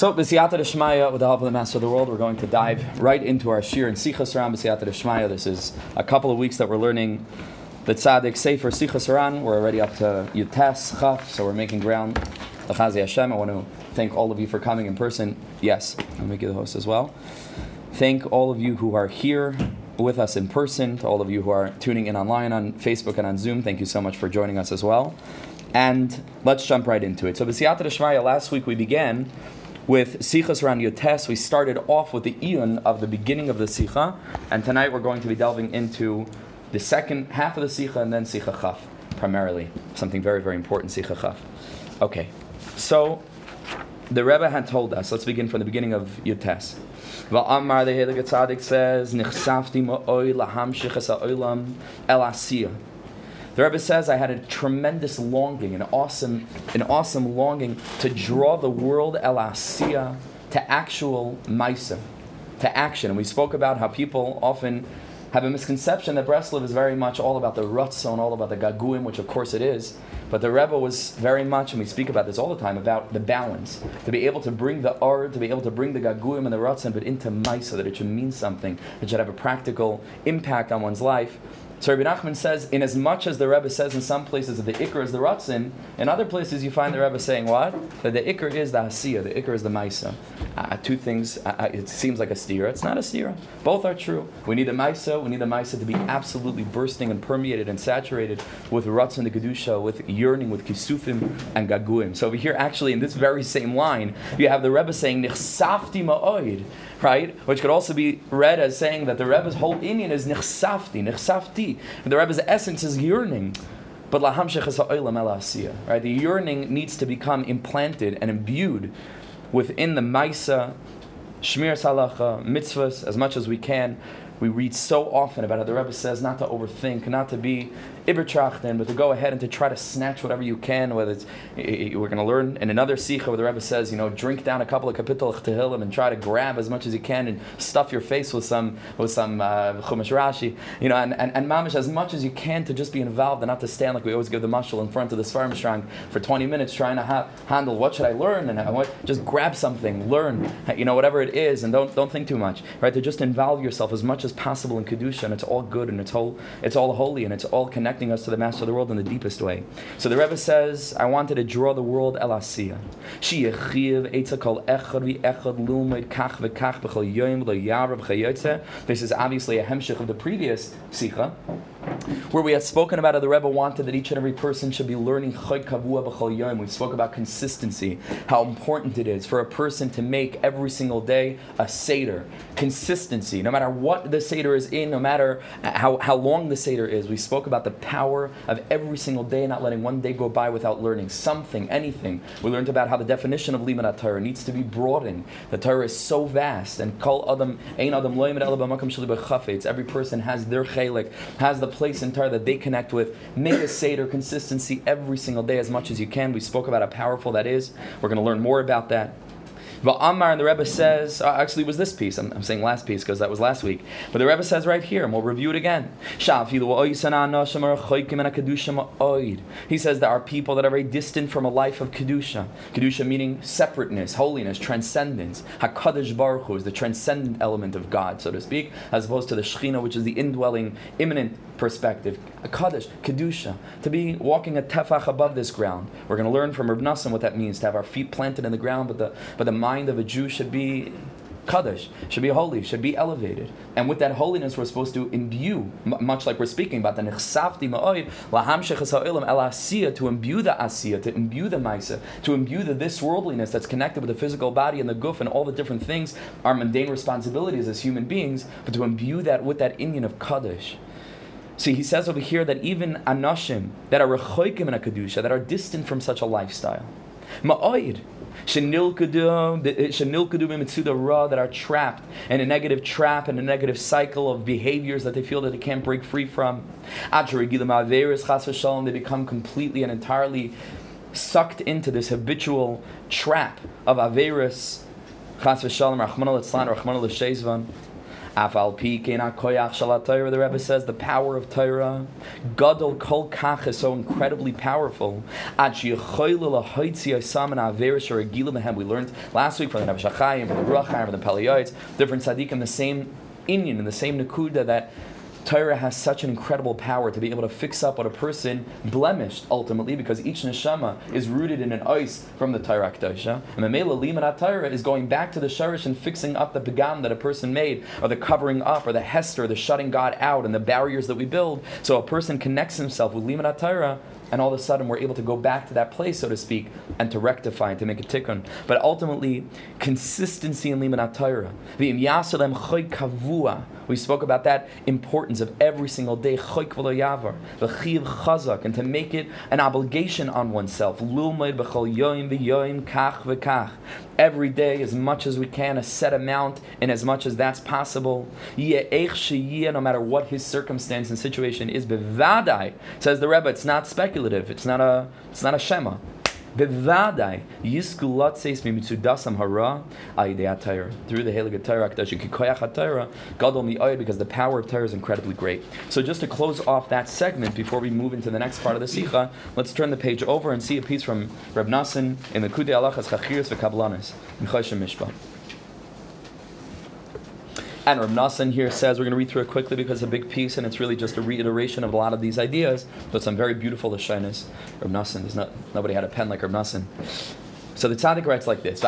So, B'siyata Shmaya, with the help of the Master of the World, we're going to dive right into our shiur and Sichas Ran B'siyata Shmaya. This is a couple of weeks that we're learning the Tzaddik Sefer Sichas Ran. We're already up to Yutes Chaf, so we're making ground. L'chazi Hashem, I want to thank all of you for coming in person. Yes, I'll make you the host as well. Thank all of you who are here with us in person, to all of you who are tuning in online on Facebook and on Zoom. Thank you so much for joining us as well. And let's jump right into it. So, B'siyata Shmaya, last week we began with Sichas Ran Yotes. We started off with the Iyun of the beginning of the Sicha, and tonight we're going to be delving into the second half of the Sicha and then Sicha Chaf, primarily. Something very, very important, Sicha Chaf. Okay, so the Rebbe had told us, let's begin from the beginning of Yotes. Amar the Tzaddik says, Nichsafti ma'oi lahamshich es ha'olam el asiyah. The Rebbe says, I had a tremendous longing, an awesome, an awesome longing to draw the world el asiya to actual maisa, to action. And we spoke about how people often have a misconception that Breslov is very much all about the rutzon, all about the gaguim, which of course it is. But the Rebbe was very much, and we speak about this all the time, about the balance. To be able to bring the art, to be able to bring the gaguim and the rutzon, but into maisa, that it should mean something, that it should have a practical impact on one's life. So Rabbi Nachman says, in as much as the Rebbe says in some places that the Iker is the Ratzin, in other places you find the Rebbe saying what? That the Iker is the Hasiya, the Iker is the Maisa. Uh, two things, uh, uh, it seems like a stira. It's not a stira. Both are true. We need the Maisa, we need the Maisa to be absolutely bursting and permeated and saturated with Ratzin, the Kedusha, with yearning, with Kisufim and Gaguim. So over here, actually, in this very same line, you have the Rebbe saying, Nichsafti ma'oid, right? Which could also be read as saying that the Rebbe's whole Indian is Nichsafti, Nichsafti, the Rebbe's essence is yearning. But laham right? The yearning needs to become implanted and imbued within the Maisa, Shmir Salacha, mitzvahs, as much as we can. We read so often about how the Rebbe says not to overthink, not to be ibertrachten, but to go ahead and to try to snatch whatever you can. Whether it's we're going to learn in another sikha where the Rebbe says, you know, drink down a couple of kapitel tehillim and try to grab as much as you can and stuff your face with some with some uh, chumash Rashi, you know, and, and, and mamish as much as you can to just be involved and not to stand like we always give the mashal in front of the svarim strang for 20 minutes trying to ha- handle what should I learn and I want just grab something, learn, you know, whatever it is, and don't don't think too much, right? To just involve yourself as much as possible in kedusha, and it's all good and it's all it's all holy and it's all connecting us to the Master of the world in the deepest way. So the Rebbe says, I wanted to draw the world el asiya. This is obviously a hemshich of the previous sikha, where we had spoken about how the Rebbe wanted that each and every person should be learning. We spoke about consistency, how important it is for a person to make every single day a Seder. Consistency, no matter what the Seder is in, no matter how, how long the Seder is. We spoke about the power of every single day, not letting one day go by without learning something, anything. We learned about how the definition of Limud Torah needs to be broadened. The Torah is so vast, and Kol Adam, Ein Adam Every person has their chelik, has the place in Torah that they connect with. Make a Seder consistency every single day as much as you can. We spoke about how powerful that is. We're going to learn more about that. But Ammar and the Rebbe says, uh, actually, it was this piece. I'm, I'm saying last piece because that was last week. But the Rebbe says right here, and we'll review it again. He says there are people that are very distant from a life of kedusha. Kedusha meaning separateness, holiness, transcendence. Hakadosh Baruch Hu is the transcendent element of God, so to speak, as opposed to the Shechina, which is the indwelling, immanent perspective. A kaddish, kedusha, to be walking a tefach above this ground. We're going to learn from Reb Nassan what that means to have our feet planted in the ground, but the but the mind of a Jew should be kaddish, should be holy, should be elevated. And with that holiness, we're supposed to imbue, much like we're speaking about the nechsafti ma'oid, laham shechasa'ilam el asiya, to imbue the asiya, to imbue the maisa, to imbue the this worldliness that's connected with the physical body and the guf and all the different things, our mundane responsibilities as human beings, but to imbue that with that Indian of kaddish. See, he says over here that even anashim that are rechoikim in a kedusha, that are distant from such a lifestyle, ma'oid, eh, that are trapped in a negative trap and a negative cycle of behaviors that they feel that they can't break free from. They become completely and entirely sucked into this habitual trap of Averis, Afal pi koyach shalat. The Rebbe says the power of Torah, gadol kol kach is so incredibly powerful. Ad sheyichoyla lahoitzi osam and averish or mehem. We learned last week from the Nefesh HaChaim, from the Ruach from the Pele Yoetz, different tzaddikim, the same inyan in the same nakuda that Torah has such an incredible power to be able to fix up what a person blemished ultimately because each neshama is rooted in an ice from the Torah Kedosha. And the Mela Limanat Torah is going back to the Sharish and fixing up the begam that a person made, or the covering up, or the hester, the shutting God out, and the barriers that we build. So a person connects himself with Limanat Torah and all of a sudden we're able to go back to that place, so to speak, and to rectify and to make a tikkun. But ultimately, consistency in limanat Torah. We spoke about that importance of every single day, chazak, and to make it an obligation on oneself. Every day, as much as we can, a set amount, and as much as that's possible. No matter what his circumstance and situation is, says the Rebbe, it's not speculative. It's not a. It's not a shema. Bevadai yisku lotzeis mimitzudasam hara Torah through the Heilige Torah Akdash kikoyach Torah gadol mi'oid because the power of Torah is incredibly great. So just to close off that segment before we move into the next part of the Sikha, let's turn the page over and see a piece from Reb Nassan in the Likutei Halachas Chachiris v'Kablanis in Choshen Mishpah. And Rav Nassan here says, we're going to read through it quickly because it's a big piece and it's really just a reiteration of a lot of these ideas, but some very beautiful Lashonis. Rav Nassan, there's not, nobody had a pen like Rav Nassan. So the tzaddik writes like this: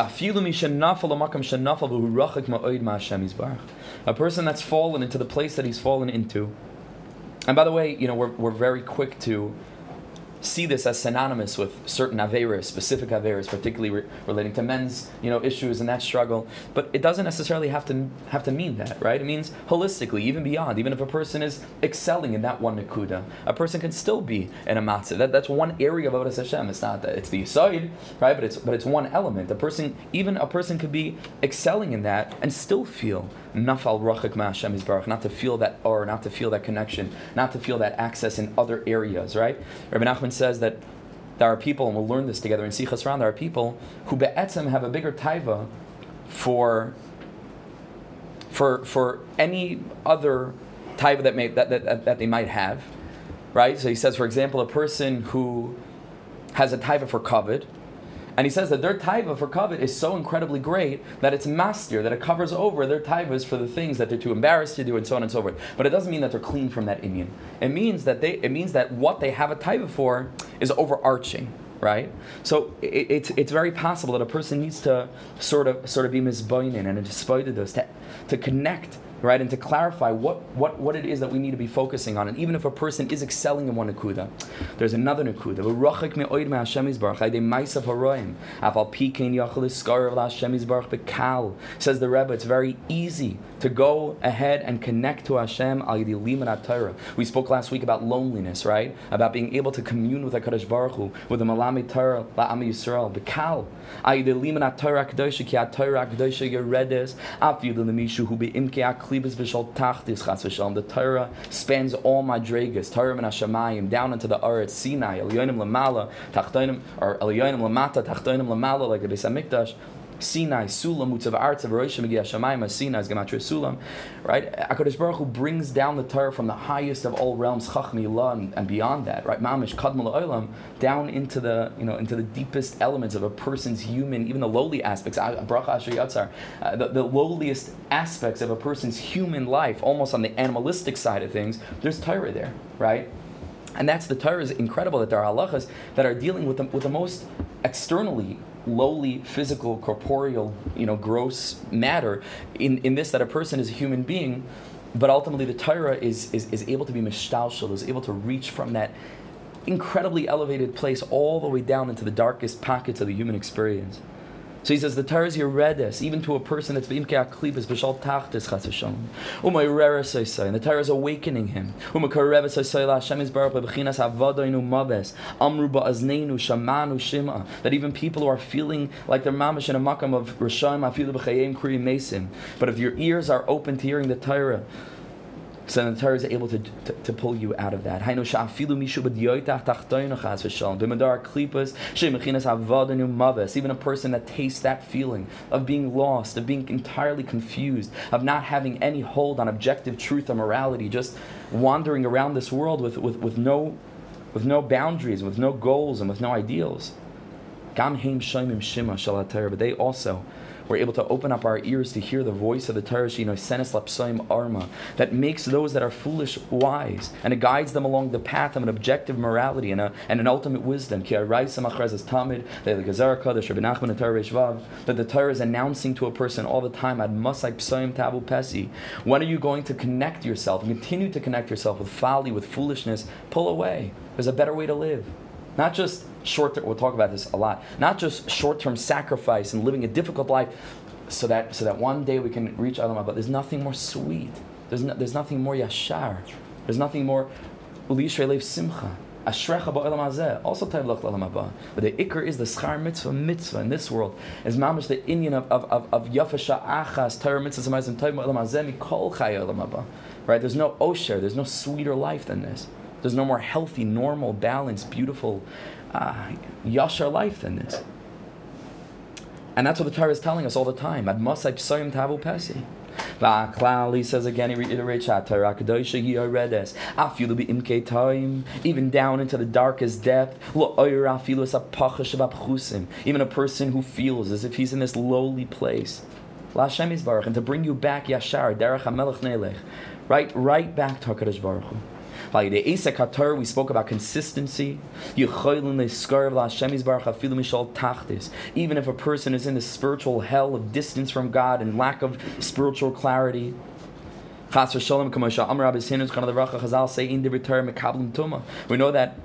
A person that's fallen into the place that he's fallen into. And by the way, you know we're, we're very quick to see this as synonymous with certain averas, specific averas, particularly re- relating to men's you know issues and that struggle. But it doesn't necessarily have to have to mean that, right? It means holistically, even beyond. Even if a person is excelling in that one nakuda, a person can still be in a matzah. That, that's one area of Avodah Hashem. It's not that it's the side, right? But it's but it's one element. A person, even a person, could be excelling in that and still feel nafal rachik ma Hashem Yisbarach, not to feel that or not to feel that connection, not to feel that access in other areas, right? Rabbi Nachman says that there are people, and we'll learn this together in Sichas Ran, there are people who be'etzem have a bigger taiva for for for any other taiva that may that, that, that they might have, right? So he says, for example, a person who has a taiva for kavod, and he says that their taiva for kavod is so incredibly great that it's master, that it covers over their taivas for the things that they're too embarrassed to do, and so on and so forth. But it doesn't mean that they're clean from that inyan. It means that they, it means that what they have a taiva for is overarching right? So it, it's, it's very possible that a person needs to sort of sort of be misboinin and of those to, to connect right? And to clarify what, what, what it is that we need to be focusing on. And even if a person is excelling in one nakuda, there's another nakuda. Says the Rebbe, it's very easy to go ahead and connect to Hashem We spoke last week about loneliness, right? About being able to commune with HaKadosh Baruch Hu, with the Malami Torah, La'am Yisrael, Bekal. Ayidei liman Torah Kedosha, ki Torah Kedosha Yeredes, afiyu l'mishu hu be'imke v'shol tachtis chas v'shalom. The Torah spans all madregas, Torah min hashamayim, down into the Eretz, Sinai, Elyonim lamala, tachtonim, or Elyonim lamata, tachtonim lamala, like the Beis Hamikdash. Sinai, Sulam, Mutzav Artzav, Roshim, Megia Shamayim, Sinai is Gematria Sulam, right? HaKadosh Baruch Hu brings down the Torah from the highest of all realms, Chachmi and, and beyond that, right? Mamish, Kadmal Olam, down into the, you know, into the deepest elements of a person's human, even the lowly aspects, Bracha Asher Yatzar, uh, the, the lowliest aspects of a person's human life, almost on the animalistic side of things, there's Torah there, right? And that's the Torah is incredible that there are halachas that are dealing with the, with the most externally lowly physical corporeal you know gross matter in, in this that a person is a human being but ultimately the Torah is, is, is able to be mishtalshal, is able to reach from that incredibly elevated place all the way down into the darkest pockets of the human experience. So he says the Torah is your Yeredes, even to a person that's being klibas b'shal tachtis chas v'shalom. Umay reres and the Torah is awakening him. Umakareves la Hashem is baruch b'chinas avadoinu maves amru ba'azneinu shamanu shima. That even people who are feeling like they're mamish in a makam of rishayim afilu b'chayim kuri mesim. But if your ears are open to hearing the Torah, So the Torah is able to, to, to pull you out of that. Even a person that tastes that feeling of being lost, of being entirely confused, of not having any hold on objective truth or morality, just wandering around this world with, with, with, no, with no boundaries, with no goals, and with no ideals. But they also we're able to open up our ears to hear the voice of the Torah Arma that makes those that are foolish wise and it guides them along the path of an objective morality and, a, and an ultimate wisdom. That the Torah is announcing to a person all the time. When are you going to connect yourself and continue to connect yourself with folly, with foolishness? Pull away. There's a better way to live. Not just short term, we'll talk about this a lot, not just short term sacrifice and living a difficult life so that, so that one day we can reach Alam But there's nothing more sweet. There's, no, there's nothing more yashar. There's nothing more ulishrei simcha. Ashrecha ba'olam hazeh. Also l'olam. But the ikr is the schar mitzvah mitzvah in this world. Is mamish the Indian of of of, of yafasha achas Torah mitzvah samazim tav ba'olam hazeh mikol chay olam haba. Right? There's no osher. There's no sweeter life than this. There's no more healthy, normal, balanced, beautiful, uh, yashar life than this. And that's what the Torah is telling us all the time. Ad masai psoyim tavu pesi. He says again, he reiterates even down into the darkest depth. Even a person who feels as if he's in this lowly place. And to bring you back, Yashar, Derech HaMelech Nelech, right, right back to HaKadosh Baruch Hu. We spoke about consistency. Even if a person is in the spiritual hell of distance from God and lack of spiritual clarity. We know that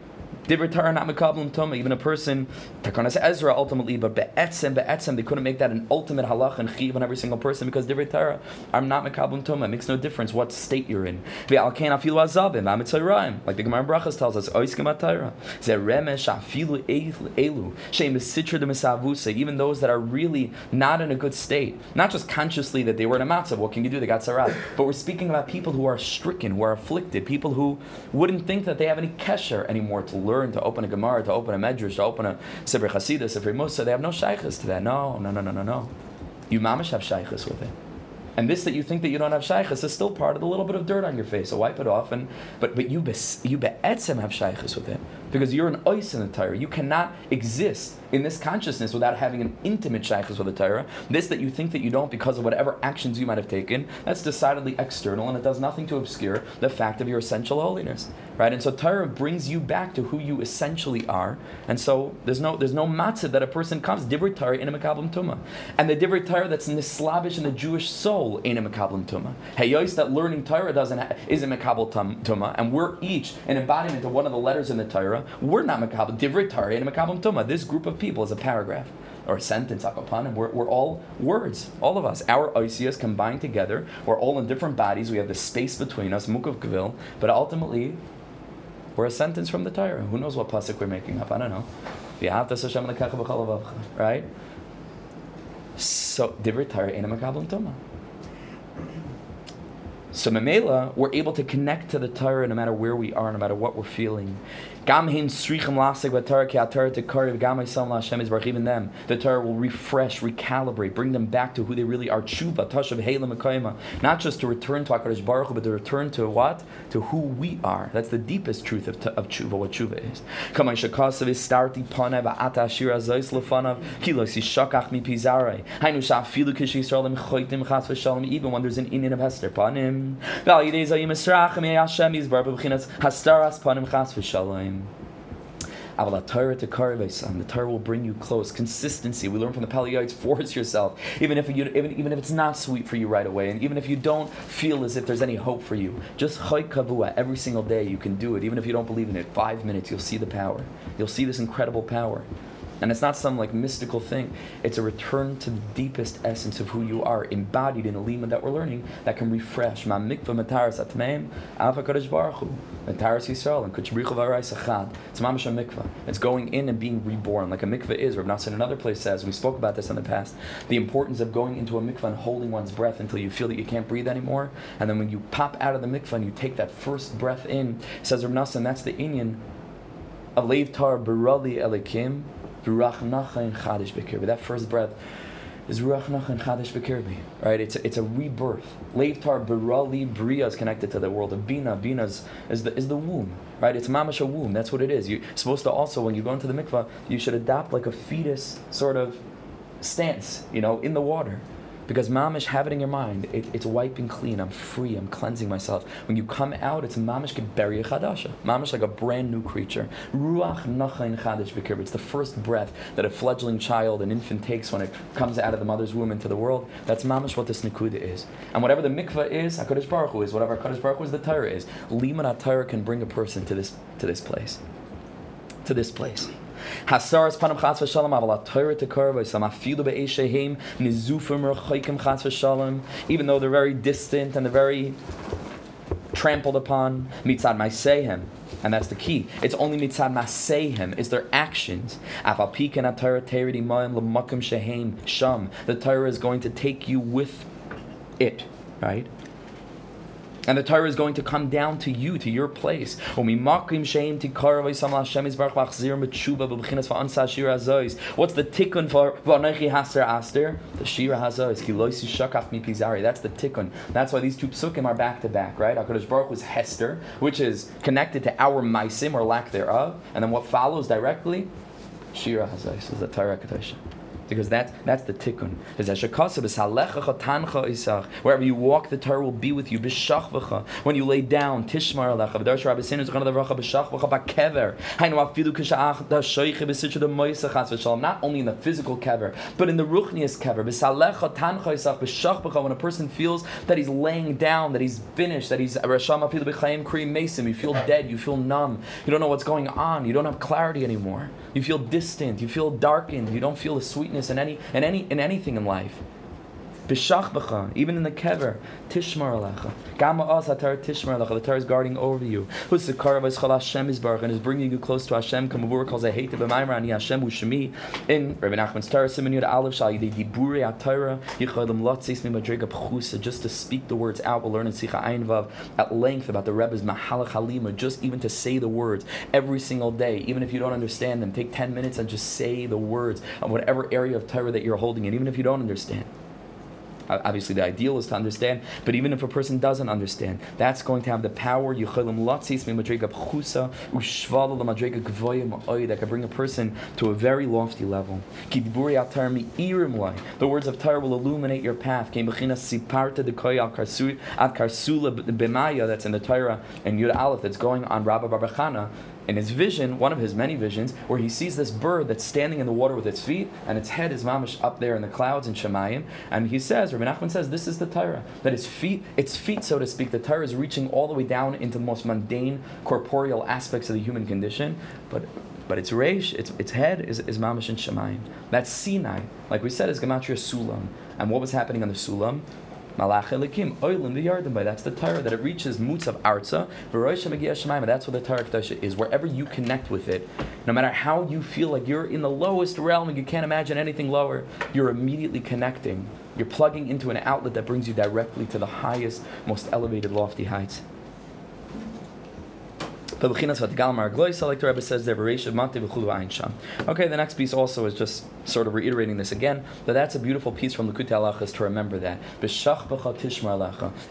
Divrei Torah not mekablim tuma. Even a person, Takanas Ezra ultimately, but be'etzem, be'etzem, they couldn't make that an ultimate halach and chiv on every single person because Divrei Torah are not mekablim tuma. It makes no difference what state you're in. V'alken afilu azavim, amitzoyraim. Like the Gemara Brachas tells us, oiskim atayra. Ze remesh afilu elu. Shem besitra de misavusa. Even those that are really not in a good state. Not just consciously that they were in a matzav, what can you do? They got sarat. But we're speaking about people who are stricken, who are afflicted, people who wouldn't think that they have any kesher anymore to learn learn, to open a Gemara, to open a Medrash, to open a Sefer Chasidus, Sefer Musa, they have no shaykhs to that. No, no, no, no, no, no. You mamish have shaykhs with it. And this that you think that you don't have shaykhs is still part of the little bit of dirt on your face. So wipe it off. And but but you be, you be'etzem have shaykhs with it because you're an ice in the Torah. You cannot exist in this consciousness without having an intimate shaykhs with the Torah. This that you think that you don't because of whatever actions you might have taken, that's decidedly external and it does nothing to obscure the fact of your essential holiness. Right? And so Torah brings you back to who you essentially are. And so there's no there's no matzah that a person comes, Divrei Torah in a Mekablim Tumah. And the Divrei Torah that's in the Slavish and the Jewish soul ain't a Mekablim. Hey, that learning Torah doesn't ha- is a Mekabel Tumah, and we're each an embodiment of one of the letters in the Torah. We're not Mekabel, Divrei Torah in a Mekablim Tumah. This group of people is a paragraph or a sentence, akapanim. We're, we're all words, all of us. Our oisias combined together. We're all in different bodies. We have the space between us, mukav gavil. But ultimately, we're a sentence from the Torah. Who knows what pasuk we're making up? I don't know. Right? So, Divrei Torah ain't a makabel toma. So Memela, we're able to connect to the Torah no matter where we are, no matter what we're feeling. Gam hin strichim lasik v'Torah ki aTorah tekariv gam Yisrael Hashem is even them. The Torah will refresh, recalibrate, bring them back to who they really are. Tshuva, tashav heilam akayma. Not just to return to Hakadosh Baruch but to return to what? To who we are. That's the deepest truth of, of tshuva. What tshuva is. Kamay shakasav is starti panav ata ashir azois lefanav kilos yishakach mi pizarei. Hainu shafilu kish Yisrael choitim chas v'shalom. Even when there's an Indian of Hester panim. Val yidei zayim esrachem Hashem yizbar b'chinas hastaras panim chas v'shalom. Avala Torah to and the Torah will bring you close. Consistency. We learn from the Pele Yoetz, force yourself. Even if, you, even, even if it's not sweet for you right away, and even if you don't feel as if there's any hope for you, just chay kavua, every single day you can do it. Even if you don't believe in it, five minutes, you'll see the power. You'll see this incredible power. And it's not some like mystical thing. It's a return to the deepest essence of who you are, embodied in a lima that we're learning that can refresh. Ma mikvah mataras atmeim, alpha kadosh baruch hu, mataras Yisrael, and kuch brichu sachad. It's mamash mikvah. It's going in and being reborn, like a mikvah is. Rav Nassan another place says, we spoke about this in the past, the importance of going into a mikvah and holding one's breath until you feel that you can't breathe anymore. And then when you pop out of the mikvah and you take that first breath in, says Rav Nassan, that's the Inyan of Leiv Tar Barali Elikim, Ruach Chadish Bekirbi. That first breath is Ruach Nachan Chadish Bekirbi. Right? It's a, it's a rebirth. Leivtar Birali Bria is connected to the world of Bina. Bina is, is, the, is the womb. Right? It's mamash a womb. That's what it is. You're supposed to also, when you go into the mikvah, you should adopt like a fetus sort of stance, you know, in the water. Because mamish, have it in your mind. It, it's wiping clean. I'm free. I'm cleansing myself. When you come out, it's mamish geberia chadasha. Mamish like a brand new creature. Ruach nachain chadash bekirb. It's the first breath that a fledgling child, an infant, takes when it comes out of the mother's womb into the world. That's mamish what this nikuda is. And whatever the mikvah is, Hakadosh Baruch Hu is. Whatever Hakadosh Baruch Hu is, the Torah is. Liman Torah can bring a person to this to this place. To this place. Hasaras panam chas v'shalom aval to karva some afilu be'eshehem nizufim rechaykim chas v'shalom even though they're very distant and they're very trampled upon mitzad ma'aseihem and that's the key. It's only mitzad maseihem. It's their actions. The Torah is going to take you with it, right? And the Torah is going to come down to you, to your place. What's the tikkun for Aster? The Shira Hazois. That's the tikkun. That's why these two psukim are back to back, right? HaKadosh Baruch was Hester, which is connected to our Maisim, or lack thereof. And then what follows directly? Shira Hazois is the Torah Kadosha because that's that's the tikkun. Wherever you walk, the Torah will be with you. When you lay down, tishmar. Not only in the physical kever, but in the ruchnius kever. When a person feels that he's laying down, that he's finished, that he's you feel dead, you feel numb, you don't know what's going on, you don't have clarity anymore. You feel distant, you feel darkened, you don't feel the sweetness in any in any in anything in life. B'shach even in the kever, tishmar alecha. Gama os hatar tishmar alecha. The Torah is guarding over you. Who's the karav chal Hashem is baruch and is bringing you close to Hashem. Kamavur calls a hate b'mayra ani Hashem u'shemi. In Rabbi Nachman's Torah Simon Yud Aleph Shal Yidei Diburi HaTorah Lotzis Mi Madrega Pchusa. Just to speak the words out, we'll learn in Sicha Ayin Vav at length about the Rebbe's Mahalach Halima. Just even to say the words every single day, even if you don't understand them, take ten minutes and just say the words of whatever area of Torah that you're holding in, even if you don't understand obviously the ideal is to understand, but even if a person doesn't understand, that's going to have the power that can bring a person to a very lofty level. The words of Torah will illuminate your path. That's in the Torah and Yud Aleph that's going on Rabbi Barbachana in his vision, one of his many visions, where he sees this bird that's standing in the water with its feet, and its head is mamish up there in the clouds in Shemayim, and he says, Rabbi Nachman says, this is the Torah, that his feet, its feet, so to speak, the Torah is reaching all the way down into the most mundane, corporeal aspects of the human condition, but but its reish, its, its head is, is mamish in Shemayim. That's Sinai, like we said, is gematria sulam. And what was happening on the sulam? Malach Elikim, Oilim the Yarden by. That's the Torah that it reaches Mutz of Arza, Veroisha Megia Shemaim. That's what the Torah Kedusha is. Wherever you connect with it, no matter how you feel like you're in the lowest realm and you can't imagine anything lower, you're immediately connecting. You're plugging into an outlet that brings you directly to the highest, most elevated, lofty heights. Like the Rebbe says there, Okay, the next piece also is just sort of reiterating this again, but that's a beautiful piece from Likutei Halachas to remember that.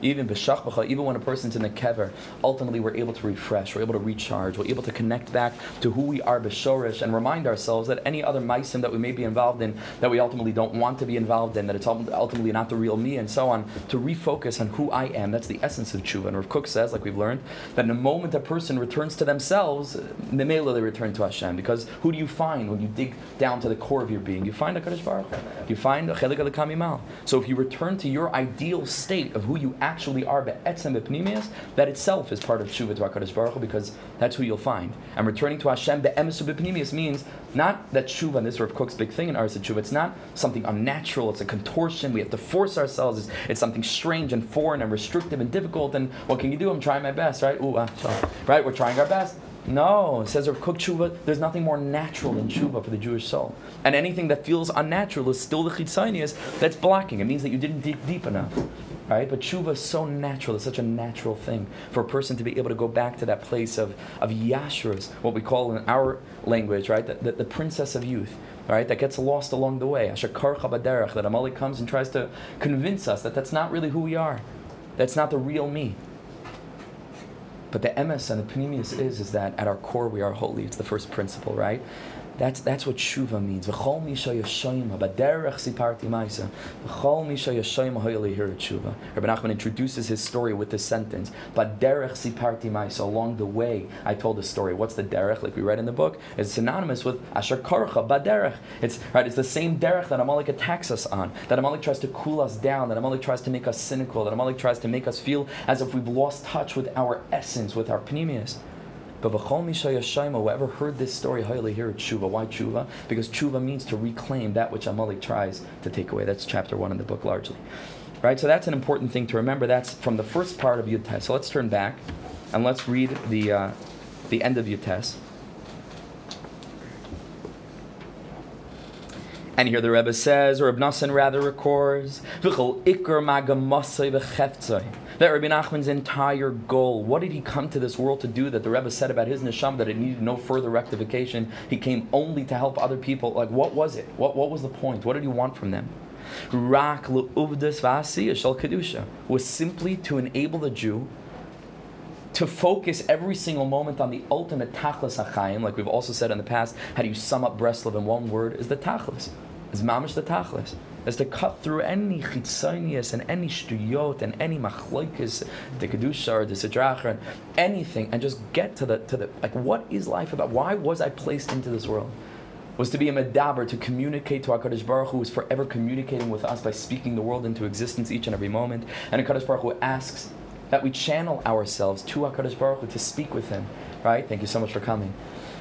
Even even when a person's in the kever, ultimately we're able to refresh, we're able to recharge, we're able to connect back to who we are b'shorish and remind ourselves that any other meisim that we may be involved in, that we ultimately don't want to be involved in, that it's ultimately not the real me, and so on, to refocus on who I am. That's the essence of tshuva. And Rav Kook says, like we've learned, that in the moment a person returns to themselves, the they return to Hashem. Because who do you find when you dig down to the core of your being, you find a Kaddish Baruch. You find a Chelik Kamimal. So if you return to your ideal state of who you actually are, be'etzem be'pnimius, that itself is part of Tshuva to HaKadosh Baruch because that's who you'll find. And returning to Hashem be'emes be'pnimius means not that Tshuva, and this is Rav Kook's big thing in Arsa Tshuva, it's not something unnatural, it's a contortion, we have to force ourselves, it's, it's something strange and foreign and restrictive and difficult, and what can you do? I'm trying my best, right? Ooh, ah, right? We're trying our best. No, it says Rav Kook tshuva, there's nothing more natural than tshuva for the Jewish soul. And anything that feels unnatural is still the chitzonius that's blocking. It means that you didn't dig deep enough. Right? But tshuva is so natural, it's such a natural thing for a person to be able to go back to that place of, of yashrus, what we call in our language, right? The, the, the princess of youth. Right, that gets lost along the way. Asher that Amalek comes and tries to convince us that that's not really who we are. That's not the real me. But the emes and the panemius is is that at our core we are holy. It's the first principle, right? That's, that's what tshuva means. V'chol misha yashoyim ha'baderech siparti ma'isa. V'chol misha yashoyim ha'yoli here tshuva. Rabbi Nachman introduces his story with this sentence. Baderech siparti ma'isa. Along the way, I told the story. What's the derech? Like we read in the book, it's synonymous with asher karcha, baderech. It's, right, it's the same derech that Amalek attacks us on. That Amalek tries to cool us down. That Amalek tries to make us cynical. That Amalek tries to make us feel as if we've lost touch with our essence, with our pneumius. But v'chol whoever heard this story, highly hear tshuva. Why tshuva? Because tshuva means to reclaim that which Amalek tries to take away. That's chapter one in the book largely. Right? So that's an important thing to remember. That's from the first part of Yud So let's turn back and let's read the, uh, the end of Yud And here the Rebbe says, or Ibn rather records, That Rabbi Nachman's entire goal, what did he come to this world to do that the Rebbe said about his neshama that it needed no further rectification? He came only to help other people. Like, what was it? What, what was the point? What did he want from them? Rak le uvedes vasi yichal kedusha was simply to enable the Jew to focus every single moment on the ultimate tachlis hachayim, like we've also said in the past. How do you sum up Breslov in one word? Is the tachlis, is mamish the tachlis is to cut through any chitzonius and any shtuyot and any machlokes, the kedusha or the sidracha and anything, and just get to the to the like what is life about? Why was I placed into this world? Was to be a medaber, to communicate to HaKadosh Baruch Hu, who is forever communicating with us by speaking the world into existence each and every moment. And HaKadosh Baruch Hu asks that we channel ourselves to HaKadosh Baruch Hu to speak with Him. Right? Thank you so much for coming.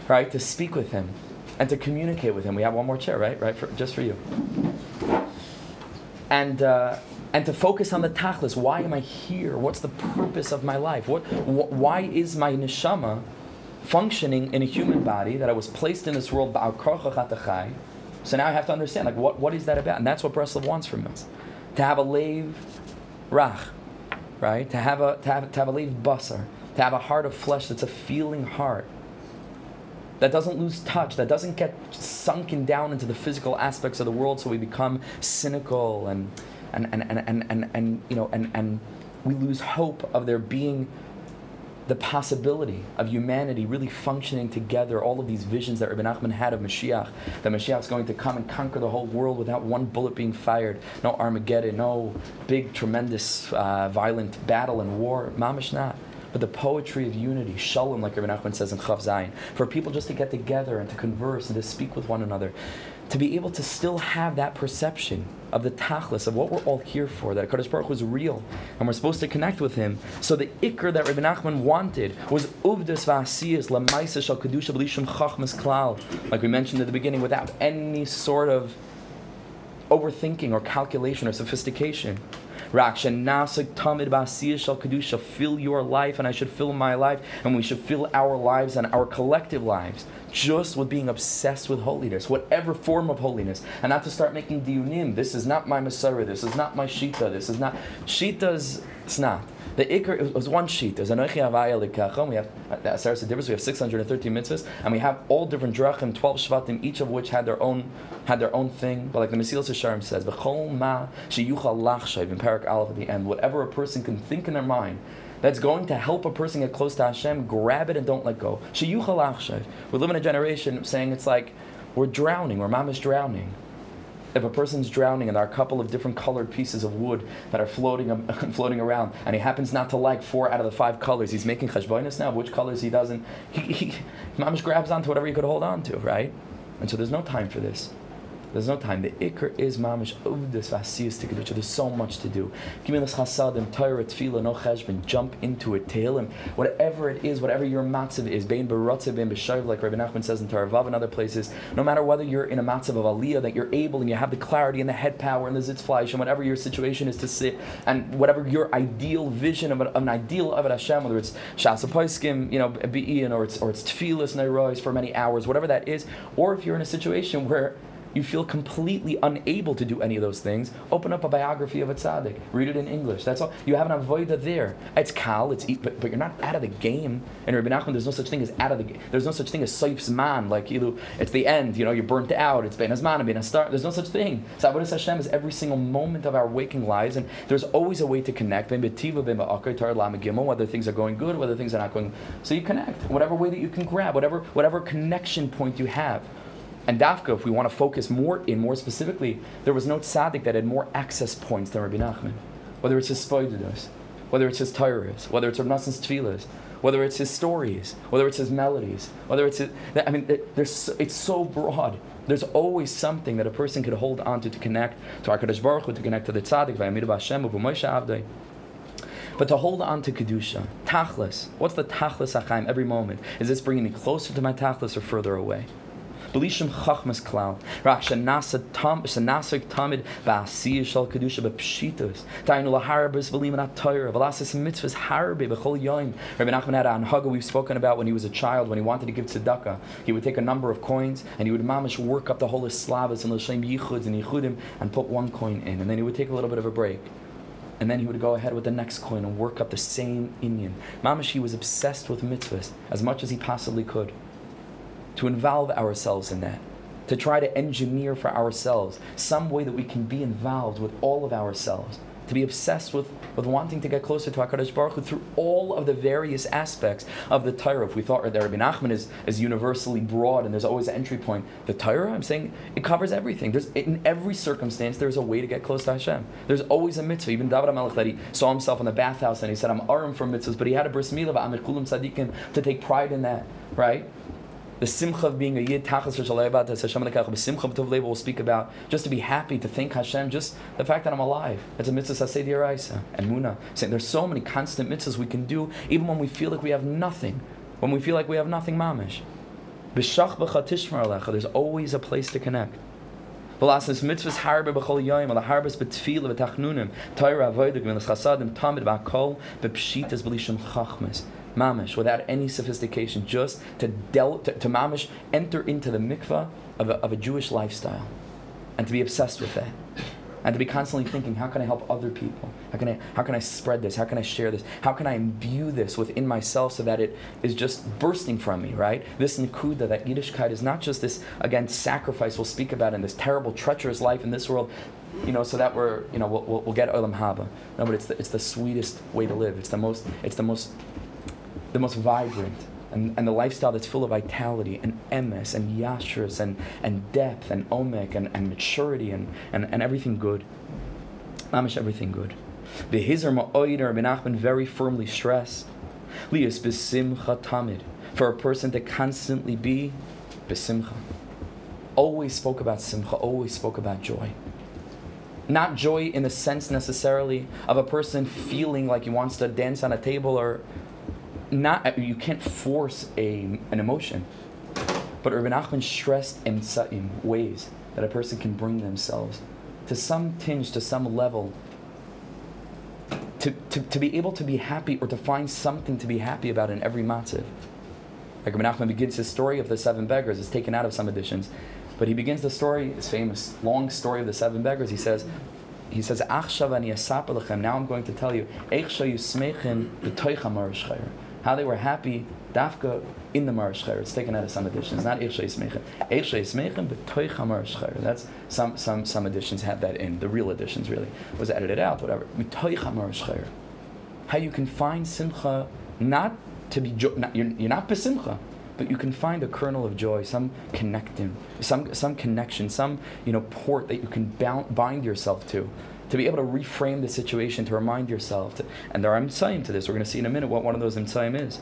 Right? To speak with Him and to communicate with Him. We have one more chair, right? Right? For, just for you and uh, and to focus on the tachlis. Why am I here? What's the purpose of my life? What, wh- why is my neshama functioning in a human body that I was placed in this world? So now I have to understand, like, what, what is that about? And that's what Breslov wants from us. To have a lave rach, right? To have a, to have, to have a lave basar. To have a heart of flesh that's a feeling heart that doesn't lose touch, that doesn't get sunken down into the physical aspects of the world so we become cynical and and and, and, and, and, and you know and, and we lose hope of there being the possibility of humanity really functioning together, all of these visions that Rabbi Nachman had of Mashiach, that Mashiach is going to come and conquer the whole world without one bullet being fired, no Armageddon, no big, tremendous, uh, violent battle and war. Mamish not but the poetry of unity, shalom, like Rabbi Nachman says in Chav Zayin, for people just to get together and to converse and to speak with one another, to be able to still have that perception of the tachlis, of what we're all here for, that Kaddish Baruch was real, and we're supposed to connect with Him. So the ikr that Rabbi Nachman wanted was uvdas v'asiyas lamaisa shal kedusha b'lishum chachmas klal, like we mentioned at the beginning, without any sort of overthinking or calculation or sophistication. Tamid Shal Kedusha, fill your life and I should fill my life, and we should fill our lives and our collective lives just with being obsessed with holiness, whatever form of holiness, and not to start making diunim. This is not my Messiah, this is not my Shita, this is not. Shita's, it's not. The Iker was one sheet. There's Anochi Havaya. We have the Aseres We have 613 mitzvahs, and we have all different drachim, 12 shvatim, each of which had their own had their own thing. But like the Mesilas Yesharim says, V'chol ma sheyuchal lachshav in Parak Aleph at the end. Whatever a person can think in their mind that's going to help a person get close to Hashem, grab it and don't let go. We live in a generation saying it's like we're drowning, or mom is drowning if a person's drowning and there are a couple of different colored pieces of wood that are floating um, floating around, and he happens not to like four out of the five colors, he's making cheshbonis now. Which colors he doesn't? He, he mamish grabs onto whatever he could hold on to, right? And so there's no time for this. There's no time. The ikr is mamish uvdus vasiyas to. There's so much to do. Gimilas chasadim, Torah, tefillah, no cheshbon. Jump into it. Tehillim, whatever it is, whatever your matzav is, bein beratzav, bein b'shayv, like Rabbi Nachman says in Torah Vav and other places. No matter whether you're in a matzav of aliyah, that you're able and you have the clarity and the head power and the zitzfleish, and whatever your situation is to sit, and whatever your ideal vision of an, of an ideal of Hashem, whether it's shasa you know, be'in, or it's or it's tefillas for many hours, whatever that is, or if you're in a situation where you feel completely unable to do any of those things, open up a biography of a tzaddik. Read it in English. That's all. You have an avoida there. It's kal, it's but, but you're not out of the game. And Rabbi Nachman, there's no such thing as out of the game. There's no such thing as seif's man. Like, you it's the end. You know, you're burnt out. It's ben hazman, ben start. There's no such thing. Avodah Hashem is every single moment of our waking lives, and there's always a way to connect. Whether things are going good, whether things are not going. So you connect. Whatever way that you can grab, whatever whatever connection point you have. And Dafka, if we want to focus more in, more specifically, there was no tzaddik that had more access points than Rabbi Nachman. Whether it's his spoididos, whether it's his Torahs, whether it's Rabbi Nassan's whether it's his stories, whether it's his melodies, whether it's his, I mean, there's, it's so broad. There's always something that a person could hold on to connect to HaKadosh Baruch Hu, to connect to the tzaddik, but to hold on to Kedusha, Tachlis, what's the Tachlis Achaim every moment? Is this bringing me closer to my Tachlis or further away? Belishim chachmas klal. Rak shenasa tam shenasik tamid ba'asiyah shal kedusha b'pshitos. Tainu laharbis v'lim at Torah. V'lasis mitzvahs harbe b'chol yoim. Rabbi Nachman had an haga we've spoken about when he was a child, when he wanted to give tzedakah. He would take a number of coins and he would mamish work up the whole slavas and l'shem yichuds and yichudim and put one coin in. And then he would take a little bit of a break and then he would go ahead with the next coin and work up the same Indian. Mamash, he was obsessed with mitzvahs as much as he possibly could to involve ourselves in that, to try to engineer for ourselves some way that we can be involved with all of ourselves, to be obsessed with, with wanting to get closer to HaKadosh Baruch Hu through all of the various aspects of the Torah. If we thought that Rabbi Nachman is, is universally broad and there's always an entry point, the Torah, I'm saying, it covers everything. There's, in every circumstance, there's a way to get close to Hashem. There's always a mitzvah. Even David HaMelech, that he saw himself in the bathhouse and he said, I'm arum for mitzvahs, but he had a bris milah, Tzadikim, to take pride in that, right? The simcha of being a yid tachas Hashem will speak about just to be happy to thank Hashem just the fact that I'm alive. It's a mitzvah sasei diraisa and muna. Saying there's so many constant mitzvahs we can do even when we feel like we have nothing when we feel like we have nothing mamish. There's always a place to connect. Velasas mitzvahs harbe b'chol yoyim, ala harbes b'tfila b'tachnunim, Torah avodah g'milas chasadim, tamid b'akol, b'pshitas b'lishim chachmes mamish, without any sophistication, just to, del- to, to mamish enter into the mikvah of a, of a Jewish lifestyle and to be obsessed with that. And to be constantly thinking, how can I help other people? How can I, how can I spread this? How can I share this? How can I imbue this within myself so that it is just bursting from me, right? This nikuda, that Yiddishkeit is not just this, again, sacrifice we'll speak about in this terrible, treacherous life in this world, you know, so that we're, you know, we'll, we'll, we'll get olam haba. No, but it's the, it's the sweetest way to live. It's the most, it's the most the most vibrant and, and the lifestyle that's full of vitality and emes and yashras and, and depth and omek and, and maturity and, and, and everything good. Mamish, everything good. The Hizar Ma'oider Rabbi Nachman very firmly stress Lias besimcha tamid for a person to constantly be besimcha. Always spoke about simcha, always spoke about joy. Not joy in the sense necessarily of a person feeling like he wants to dance on a table or not uh, you can't force a an emotion. But Rabbi Nachman stressed in ways that a person can bring themselves to some tinge, to some level, to, to, to be able to be happy or to find something to be happy about in every matziv. Like Rabbi Nachman begins his story of the seven beggars, it's taken out of some editions, but he begins the story, his famous long story of the seven beggars. He says, he says, Now I'm going to tell you, how they were happy dafka in the Marashcher. It's taken out of some editions, not Eichshei Smeichem. Eichshei Smeichem, but Toich HaMarashcher. That's some, some, some editions have that in. The real editions really was edited out, whatever. Toich HaMarashcher. How you can find simcha not to be, jo- not, you're, you're not besimcha, but you can find a kernel of joy, some connecting, some, some connection, some you know port that you can bound, bind yourself to to be able to reframe the situation, to remind yourself. To, and there are imtsayim to this. We're going to see in a minute what one of those imtsayim is.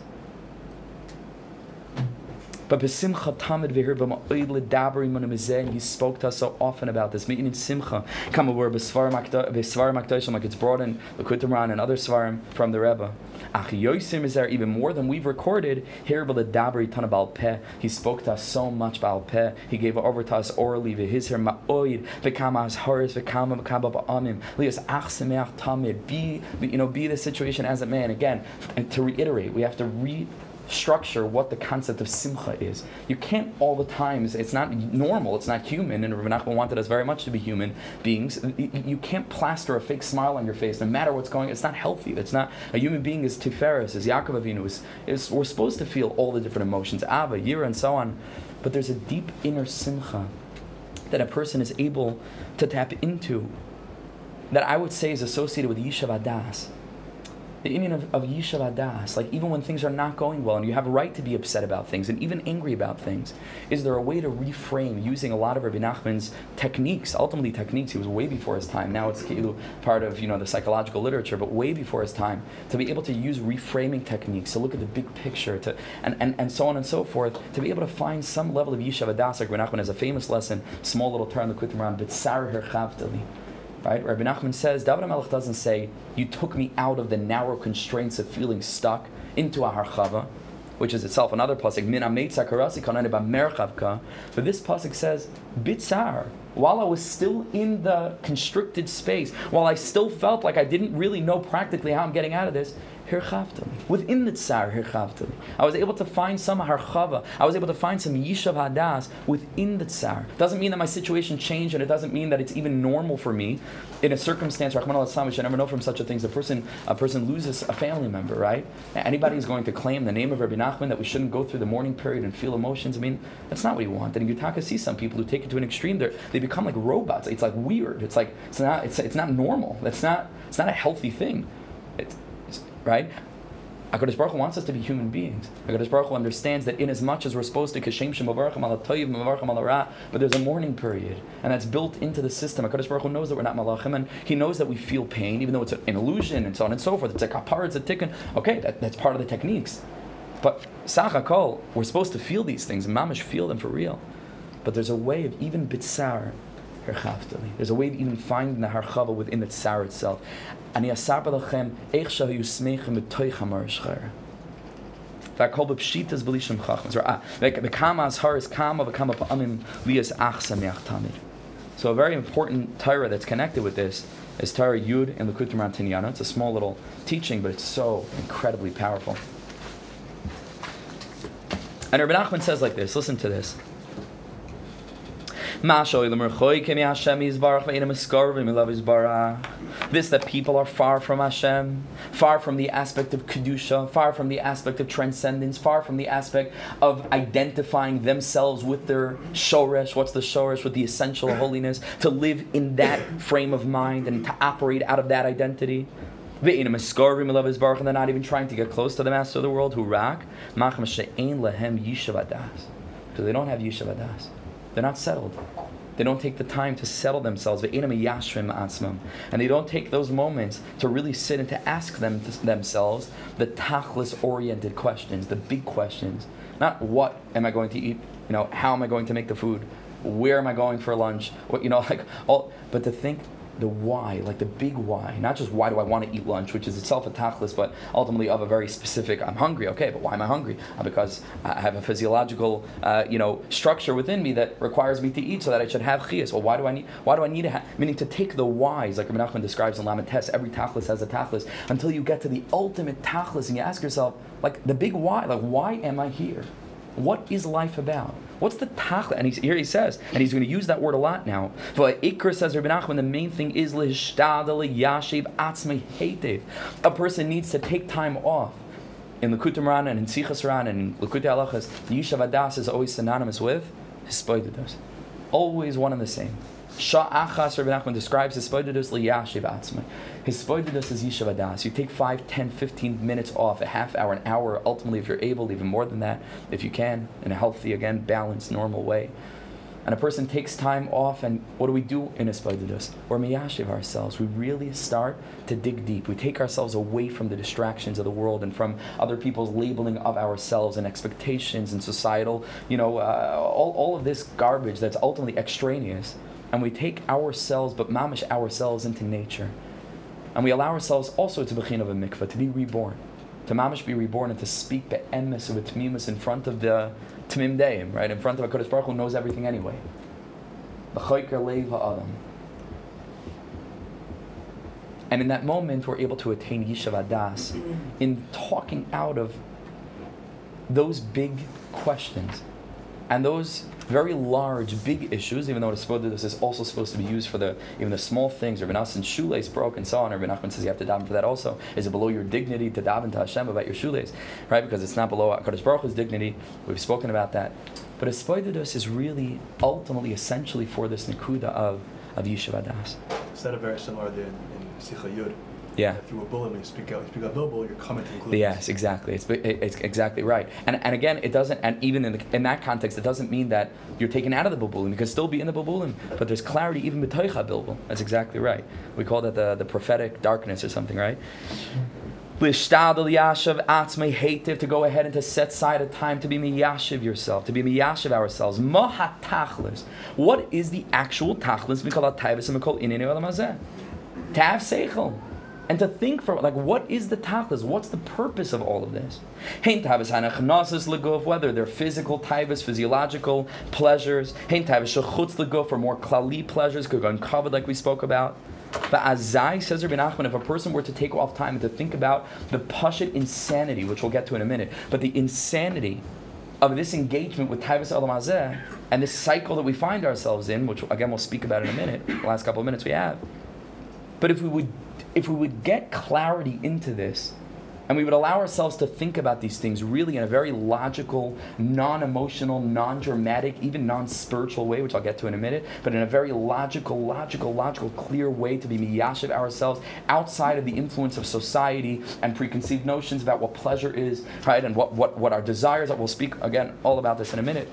But besimcha tamid v'hir b'ma'oid l'dabri and he spoke to us so often about this. Meeting in simcha, come over b'svar makdoshim, like it's brought in the Kutumran and other svarim from the Rebbe. Ach yosim is there even more than we've recorded. Here b'ledabri tana bal peh, he spoke to us so much bal peh. He gave over to us orally v'his her ma'oid v'kama as horis v'kama v'kama ba'amim lias ach semeach tamid. Be you know be the situation as a man again. And to reiterate, we have to re structure what the concept of simcha is. You can't all the times, it's not normal, it's not human, and Rabbi Nachman wanted us very much to be human beings. You can't plaster a fake smile on your face no matter what's going on. It's not healthy. It's not, a human being is Tiferes, is Yaakov Avinu, is, is, we're supposed to feel all the different emotions, Ava, Yira, and so on. But there's a deep inner simcha that a person is able to tap into that I would say is associated with Yishuv Hadaas the union of, of like even when things are not going well and you have a right to be upset about things and even angry about things, is there a way to reframe using a lot of Rabbi Nachman's techniques, ultimately techniques, he was way before his time, now it's part of you know the psychological literature, but way before his time, to be able to use reframing techniques, to look at the big picture, to and, and, and so on and so forth, to be able to find some level of Yishuv Hadaas, like Rabbi Nachman has a famous lesson, small little turn, the Kutim but Bitzar Her Chavtali Right? Rabbi Nachman says, David HaMelech doesn't say, you took me out of the narrow constraints of feeling stuck into a harchava, which is itself another pasuk, min. But this pasuk says, bitzar, while I was still in the constricted space, while I still felt like I didn't really know practically how I'm getting out of this, Within the tsar. I was able to find some harchava. I was able to find some yishuv hadaas within the tsar. Doesn't mean that my situation changed, and it doesn't mean that it's even normal for me in a circumstance. Rahman al which I never know from such a thing. A person, a person loses a family member, right? Anybody is going to claim the name of Rabbi Nachman that we shouldn't go through the mourning period and feel emotions. I mean, that's not what you want. And in Yutaka sees some people who take it to an extreme. They they become like robots. It's like weird. It's like it's not. It's, it's not normal. That's not. It's not a healthy thing. It's, right? HaKadosh Baruch Hu wants us to be human beings. HaKadosh Baruch Hu understands that in as much as we're supposed to kashem shem but there's a mourning period, and that's built into the system. HaKadosh Baruch Hu knows that we're not malachim, and He knows that we feel pain, even though it's an illusion, and so on and so forth. It's a kapar, it's a tikkun. Okay, that, that's part of the techniques. But sachakol, we're supposed to feel these things, mamish feel them for real. But there's a way of even bitsar, there's a way of even finding the harchava within the tsar itself. אני אספר לכם איך שהיו שמחים בתוך המרשכר. והכל בפשיטס בלי שם חכם. וכמה הזהר is kama, וכמה פעמים לי is אח שמח תמיד. So a very important Torah that's connected with this is Torah Yud and Likutei Moharan Tinyana. It's a small little teaching, but it's so incredibly powerful. And Rabbi Nachman says like this, listen to this. This that people are far from Hashem, far from the aspect of Kedusha, far from the aspect of transcendence, far from the aspect of identifying themselves with their Shoresh. What's the Shoresh? With the essential holiness. To live in that frame of mind and to operate out of that identity. And they're not even trying to get close to the master of the world, who rak, because they don't have Yishav they're not settled. They don't take the time to settle themselves. And they don't take those moments to really sit and to ask them to themselves the tachlis oriented questions, the big questions. Not what am I going to eat? You know, how am I going to make the food? Where am I going for lunch? What you know, like all but to think the why, like the big why, not just why do I want to eat lunch, which is itself a tachlis, but ultimately of a very specific. I'm hungry, okay, but why am I hungry? Uh, because I have a physiological, uh, you know, structure within me that requires me to eat, so that I should have chiyas. Well, why do I need? Why do I need to? Meaning to take the whys, like Rabbi describes in Lamentes. Every tachlis has a tachlis until you get to the ultimate tachlis, and you ask yourself, like the big why, like why am I here? What is life about? What's the tachla? And he's, here he says, and he's going to use that word a lot now. But Ikr says, Rabbi Nachman, the main thing is yashiv atzmei A person needs to take time off. In Likutei Moharan and in Sichas Ran and in Likutei Halachas, Yishuv Hadaas is always synonymous with Hisbodedus. Always one and the same. Sha'achas Rabbi Nachman describes Hisbodedus liyashiv atzmei. Hisbodedus is Yishuv Hadaas. You take 5, 10, 15 minutes off, a half hour, an hour, ultimately if you're able, even more than that, if you can, in a healthy, again, balanced, normal way. and a person takes time off, and what do we do in Hisbodedus? We're miyashiv ourselves. We really start to dig deep. We take ourselves away from the distractions of the world and from other people's labeling of ourselves and expectations and societal, you know, uh, all, all of this garbage that's ultimately extraneous. And we take ourselves, but mamish ourselves into nature. And we allow ourselves also to begin of a mikvah, to be reborn. To mamish be reborn and to speak be'emes a tmimus in front of the Tmim Deim, right? In front of a Kadosh Baruch Hu knows everything anyway. And in that moment, we're able to attain Yishuv Hadaas in talking out of those big questions and those very large, big issues, even though it's supposed to, this is also supposed to be used for the even the small things. Rabbi Nassan's shoelace broke and so on. Rabbi Nachman says you have to daven for that also. Is it below your dignity to daven to Hashem about your shoelace, right? Because it's not below Hakadosh Baruch Hu's dignity. We've spoken about that. But Hisbodedus is really ultimately, essentially for this Nakuda of of Yishuv Hadaas. Instead of very similar in, in Sicha Yud yeah. If you were bullying, you speak out, you speak out Bilbo, you're coming to conclusions. Yes, exactly. It's, it's exactly right. And, and again, it doesn't, and even in, the, in that context, it doesn't mean that you're taken out of the Bilbulim. You can still be in the Bilbulim, but there's clarity even b'toicha Bilbul. That's exactly right. We call that the, the prophetic darkness or something, right? Lishtadal yashav atzmei hativ to go ahead and to set aside a time to be miyashiv yourself, to be miyashiv ourselves. What is the actual tachlis? we Mikol atayvis and mikol ininu elamazeh. To have seichel and to think for like what is the tachlis? What's the purpose of all of this? Whether they're physical taivas, physiological pleasures, or more klali pleasures, could go uncovered like we spoke about. But Azai says Rabbi Nachman, if a person were to take off time to think about the pashit insanity, which we'll get to in a minute, but the insanity of this engagement with Taivas Alam and this cycle that we find ourselves in, which again we'll speak about in a minute, the last couple of minutes we have. But if we would if we would get clarity into this, and we would allow ourselves to think about these things really in a very logical, non emotional, non dramatic, even non spiritual way, which I'll get to in a minute, but in a very logical, logical, logical, clear way to be miyashiv ourselves outside of the influence of society and preconceived notions about what pleasure is, right, and what, what, what our desires are. We'll speak again all about this in a minute.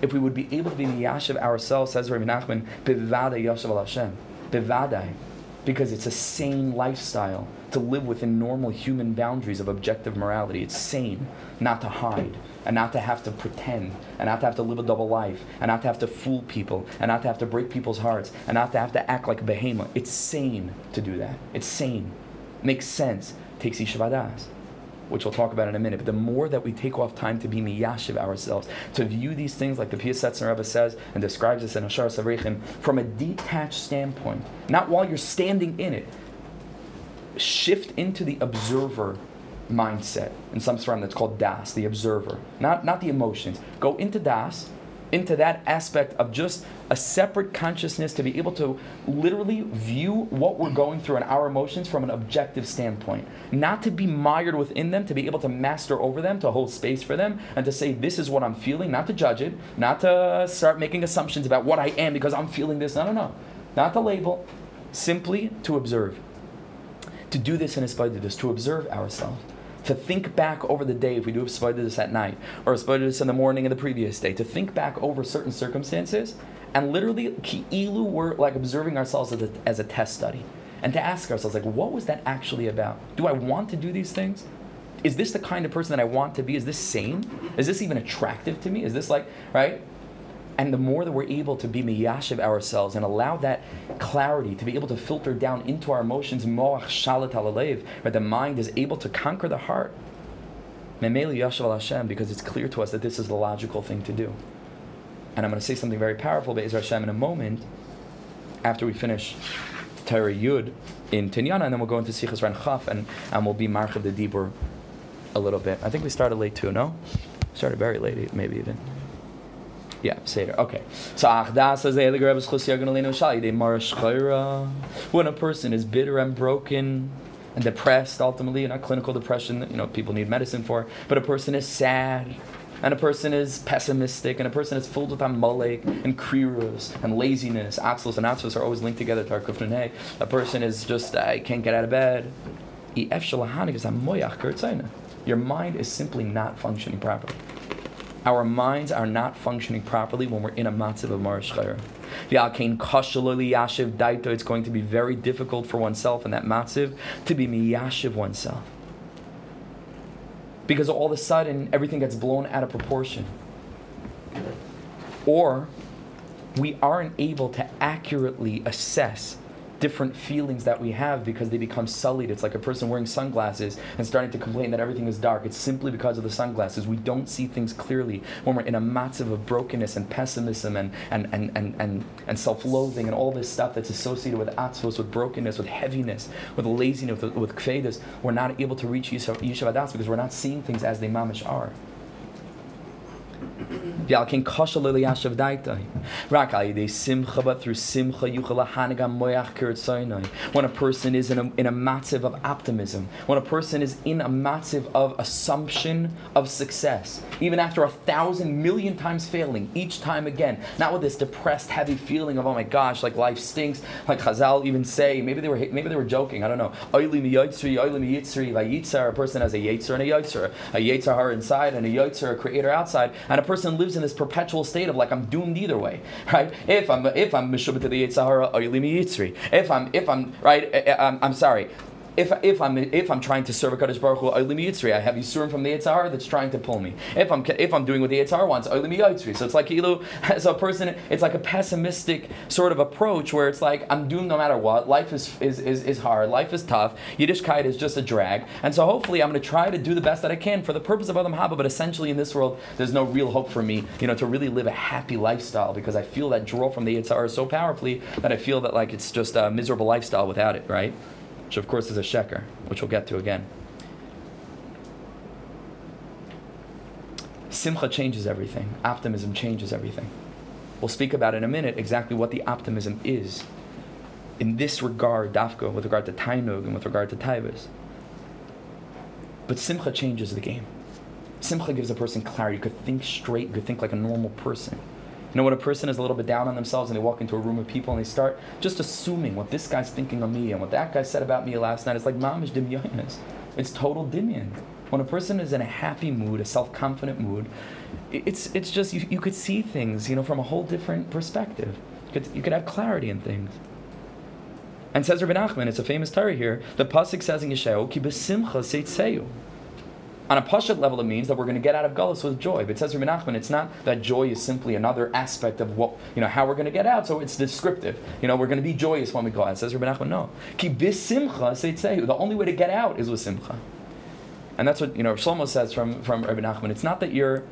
If we would be able to be miyashiv ourselves, says Rabbi Nachman, bivadai yashav al Hashem, bivadai because it's a sane lifestyle to live within normal human boundaries of objective morality. It's sane not to hide and not to have to pretend and not to have to live a double life and not to have to fool people and not to have to break people's hearts and not to have to act like a behemoth. It's sane to do that. It's sane. Makes sense. Takes Ishvadas which we'll talk about in a minute. But the more that we take off time to be miyashiv ourselves, to view these things like the Piasetzner Rebbe says and describes this in Hachsharas HaAvreichim from a detached standpoint, not while you're standing in it. Shift into the observer mindset. In some form that's called das, the observer, not, not the emotions. Go into das into that aspect of just a separate consciousness to be able to literally view what we're going through and our emotions from an objective standpoint. Not to be mired within them, to be able to master over them, to hold space for them, and to say, this is what I'm feeling, not to judge it, not to start making assumptions about what I am because I'm feeling this. No, no, no. Not to label, simply to observe. To do this in a spite to observe ourselves to think back over the day if we do have a this at night or a this in the morning of the previous day, to think back over certain circumstances and literally ki'ilu we're like observing ourselves as a, as a test study and to ask ourselves like what was that actually about? Do I want to do these things? Is this the kind of person that I want to be? Is this sane? Is this even attractive to me? Is this like, right? And the more that we're able to be miyashiv ourselves and allow that clarity to be able to filter down into our emotions, moach shalat alalev, where the mind is able to conquer the heart. Memeli yashav Hashem, because it's clear to us that this is the logical thing to do. And I'm going to say something very powerful, Be'ez Hashem, in a moment, after we finish Torah Yud in Tinyana, and then we'll go into Sichas Ran Chaf, and, and we'll be Mark of the Dibur a little bit. I think we started late too, no? Started very late, maybe even. Yeah, Seder. Okay. So when a person is bitter and broken and depressed, ultimately, not clinical depression, that you know, people need medicine for, but a person is sad and a person is pessimistic, and a person is filled with amalek and kriros and laziness. Axels and atzos are always linked together to our. A person is just, I can't get out of bed. Your mind is simply not functioning properly. Our minds are not functioning properly when we're in a matzav of Marish daito. It's going to be very difficult for oneself in that matzav to be miyashiv oneself. Because all of a sudden, everything gets blown out of proportion. Or we aren't able to accurately assess different feelings that we have because they become sullied. It's like a person wearing sunglasses and starting to complain that everything is dark. It's simply because of the sunglasses. We don't see things clearly when we're in a matzav of brokenness and pessimism and, and, and, and, and, and self loathing and all this stuff that's associated with atzvos, with brokenness, with heaviness, with laziness, with, with kvedas. We're not able to reach Yishuv Hadaas because we're not seeing things as they mamish are. But through simcha When a person is in a, in a matziv of optimism, when a person is in a matziv of assumption of success, even after a thousand million times failing, each time again, not with this depressed, heavy feeling of oh my gosh, like life stinks. Like Chazal even say, maybe they were maybe they were joking. I don't know. Oili mi mi. A person has a yetzer and a yotzer, a yetzer inside and a yotzer, a creator outside, and a person lives in this perpetual state of like I'm doomed either way, right? If I'm if I'm mishubah to the Yitzhahara, if I'm if I'm right, eh, eh, I'm, I'm sorry if, if I'm if I'm trying to serve a Kadosh Baruch Hu, I have Yisurim from the Yitzhar that's trying to pull me. If I'm if I'm doing what the Yitzhar wants, so it's like Ilu as a person, it's like a pessimistic sort of approach where it's like I'm doomed no matter what. Life is is, is, is hard. Life is tough. Yiddishkeit is just a drag, and so hopefully I'm going to try to do the best that I can for the purpose of Adam Haba. But essentially in this world, there's no real hope for me, you know, to really live a happy lifestyle because I feel that draw from the Yitzhar so powerfully that I feel that like it's just a miserable lifestyle without it, right? Which of course is a sheker, which we'll get to again. Simcha changes everything. Optimism changes everything. We'll speak about in a minute exactly what the optimism is in this regard, Dafka, with regard to Tainug and with regard to Taivas. But Simcha changes the game. Simcha gives a person clarity. You could think straight, you could think like a normal person. You know, when a person is a little bit down on themselves and they walk into a room of people and they start just assuming what this guy's thinking of me and what that guy said about me last night, it's like mamish dimyonis. It's total dimyon. When a person is in a happy mood, a self-confident mood, it's it's just you, you could see things, you know, from a whole different perspective. You could, you could have clarity in things. And says Rabbi Nachman, it's a famous Torah here. The pasuk says in Yeshayahu, "Ki besimcha seitzeyu." On a Pashat level, it means that we're going to get out of Galus with joy. But it says Nachman, it's not that joy is simply another aspect of what, you know, how we're going to get out. So it's descriptive. You know, we're going to be joyous when we go out. Says Rabbi Nachman, no. Ki seitzehu. The only way to get out is with simcha. And that's what, you know, Shlomo says from, from Rabbi Nachman. It's not that you're,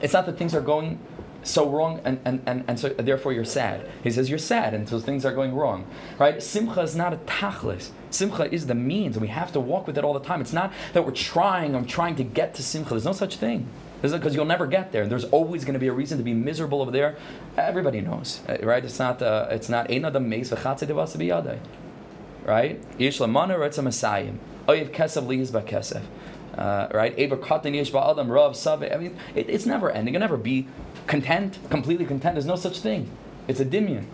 it's not that things are going so wrong and, and, and, and so therefore you're sad. He says you're sad and so things are going wrong. Right? Simcha is not a tachlis. Simcha is the means and we have to walk with it all the time. It's not that we're trying, I'm trying to get to simcha. There's no such thing. Because you'll never get there. There's always going to be a reason to be miserable over there. Everybody knows, uh, right? It's not. Uh, it's not. Right? Yish lamana retza masayim. Oyev kesav liyis kesef. Uh, right? Ever katan yesh ba'adam rav save. I mean, it, it's never ending. It'll never be content, completely content. There's no such thing. It's a dimion.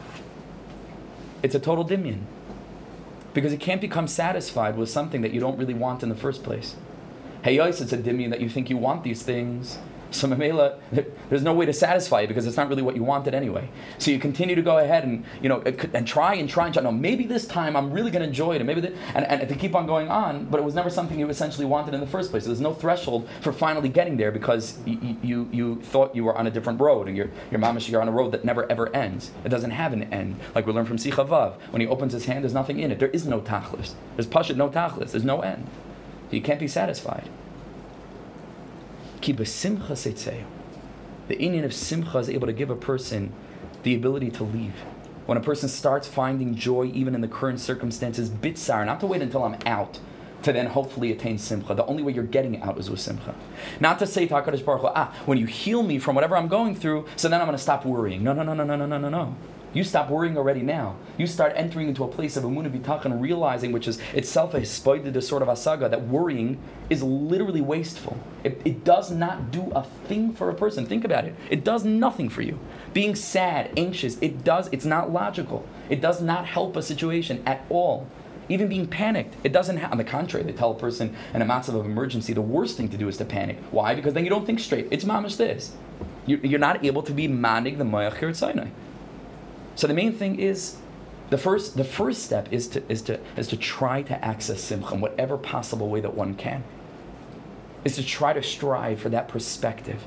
It's a total dimion. Because you can't become satisfied with something that you don't really want in the first place. Hey, yes, it's a dimion that you think you want these things, so Mamela, there's no way to satisfy you because it's not really what you wanted anyway. So you continue to go ahead and you know and try and try and try. No, maybe this time I'm really going to enjoy it, and maybe the, and, and to keep on going on. But it was never something you essentially wanted in the first place. So there's no threshold for finally getting there because you you, you thought you were on a different road, and your your mamash you're on a road that never ever ends. It doesn't have an end. Like we learned from Sichavav, when he opens his hand, there's nothing in it. There is no tachlis. There's pashit, no tachlis. There's no end. You can't be satisfied. Ki simcha. The Indian of simcha is able to give a person the ability to leave. When a person starts finding joy even in the current circumstances, bitsar, not to wait until I'm out, to then hopefully attain simcha. The only way you're getting out is with simcha. Not to say to HaKadosh Baruch Hu, ah, when you heal me from whatever I'm going through, so then I'm going to stop worrying. No, no, no, no, no, no, no, no, no. You stop worrying already now. You start entering into a place of emunah bitachon, realizing, which is itself a spoided sort of asaga, that worrying is literally wasteful. It, it does not do a thing for a person. Think about it. It does nothing for you. Being sad, anxious, it does. It's not logical. It does not help a situation at all. even being panicked. It doesn't happen. On the contrary, they tell a person in a massive of emergency, the worst thing to do is to panic. Why? Because then you don't think straight. It's mamish this. You're not able to be manig the moyach. So the main thing is, the first, the first step is to, is, to, is to try to access simcha in whatever possible way that one can. Is to try to strive for that perspective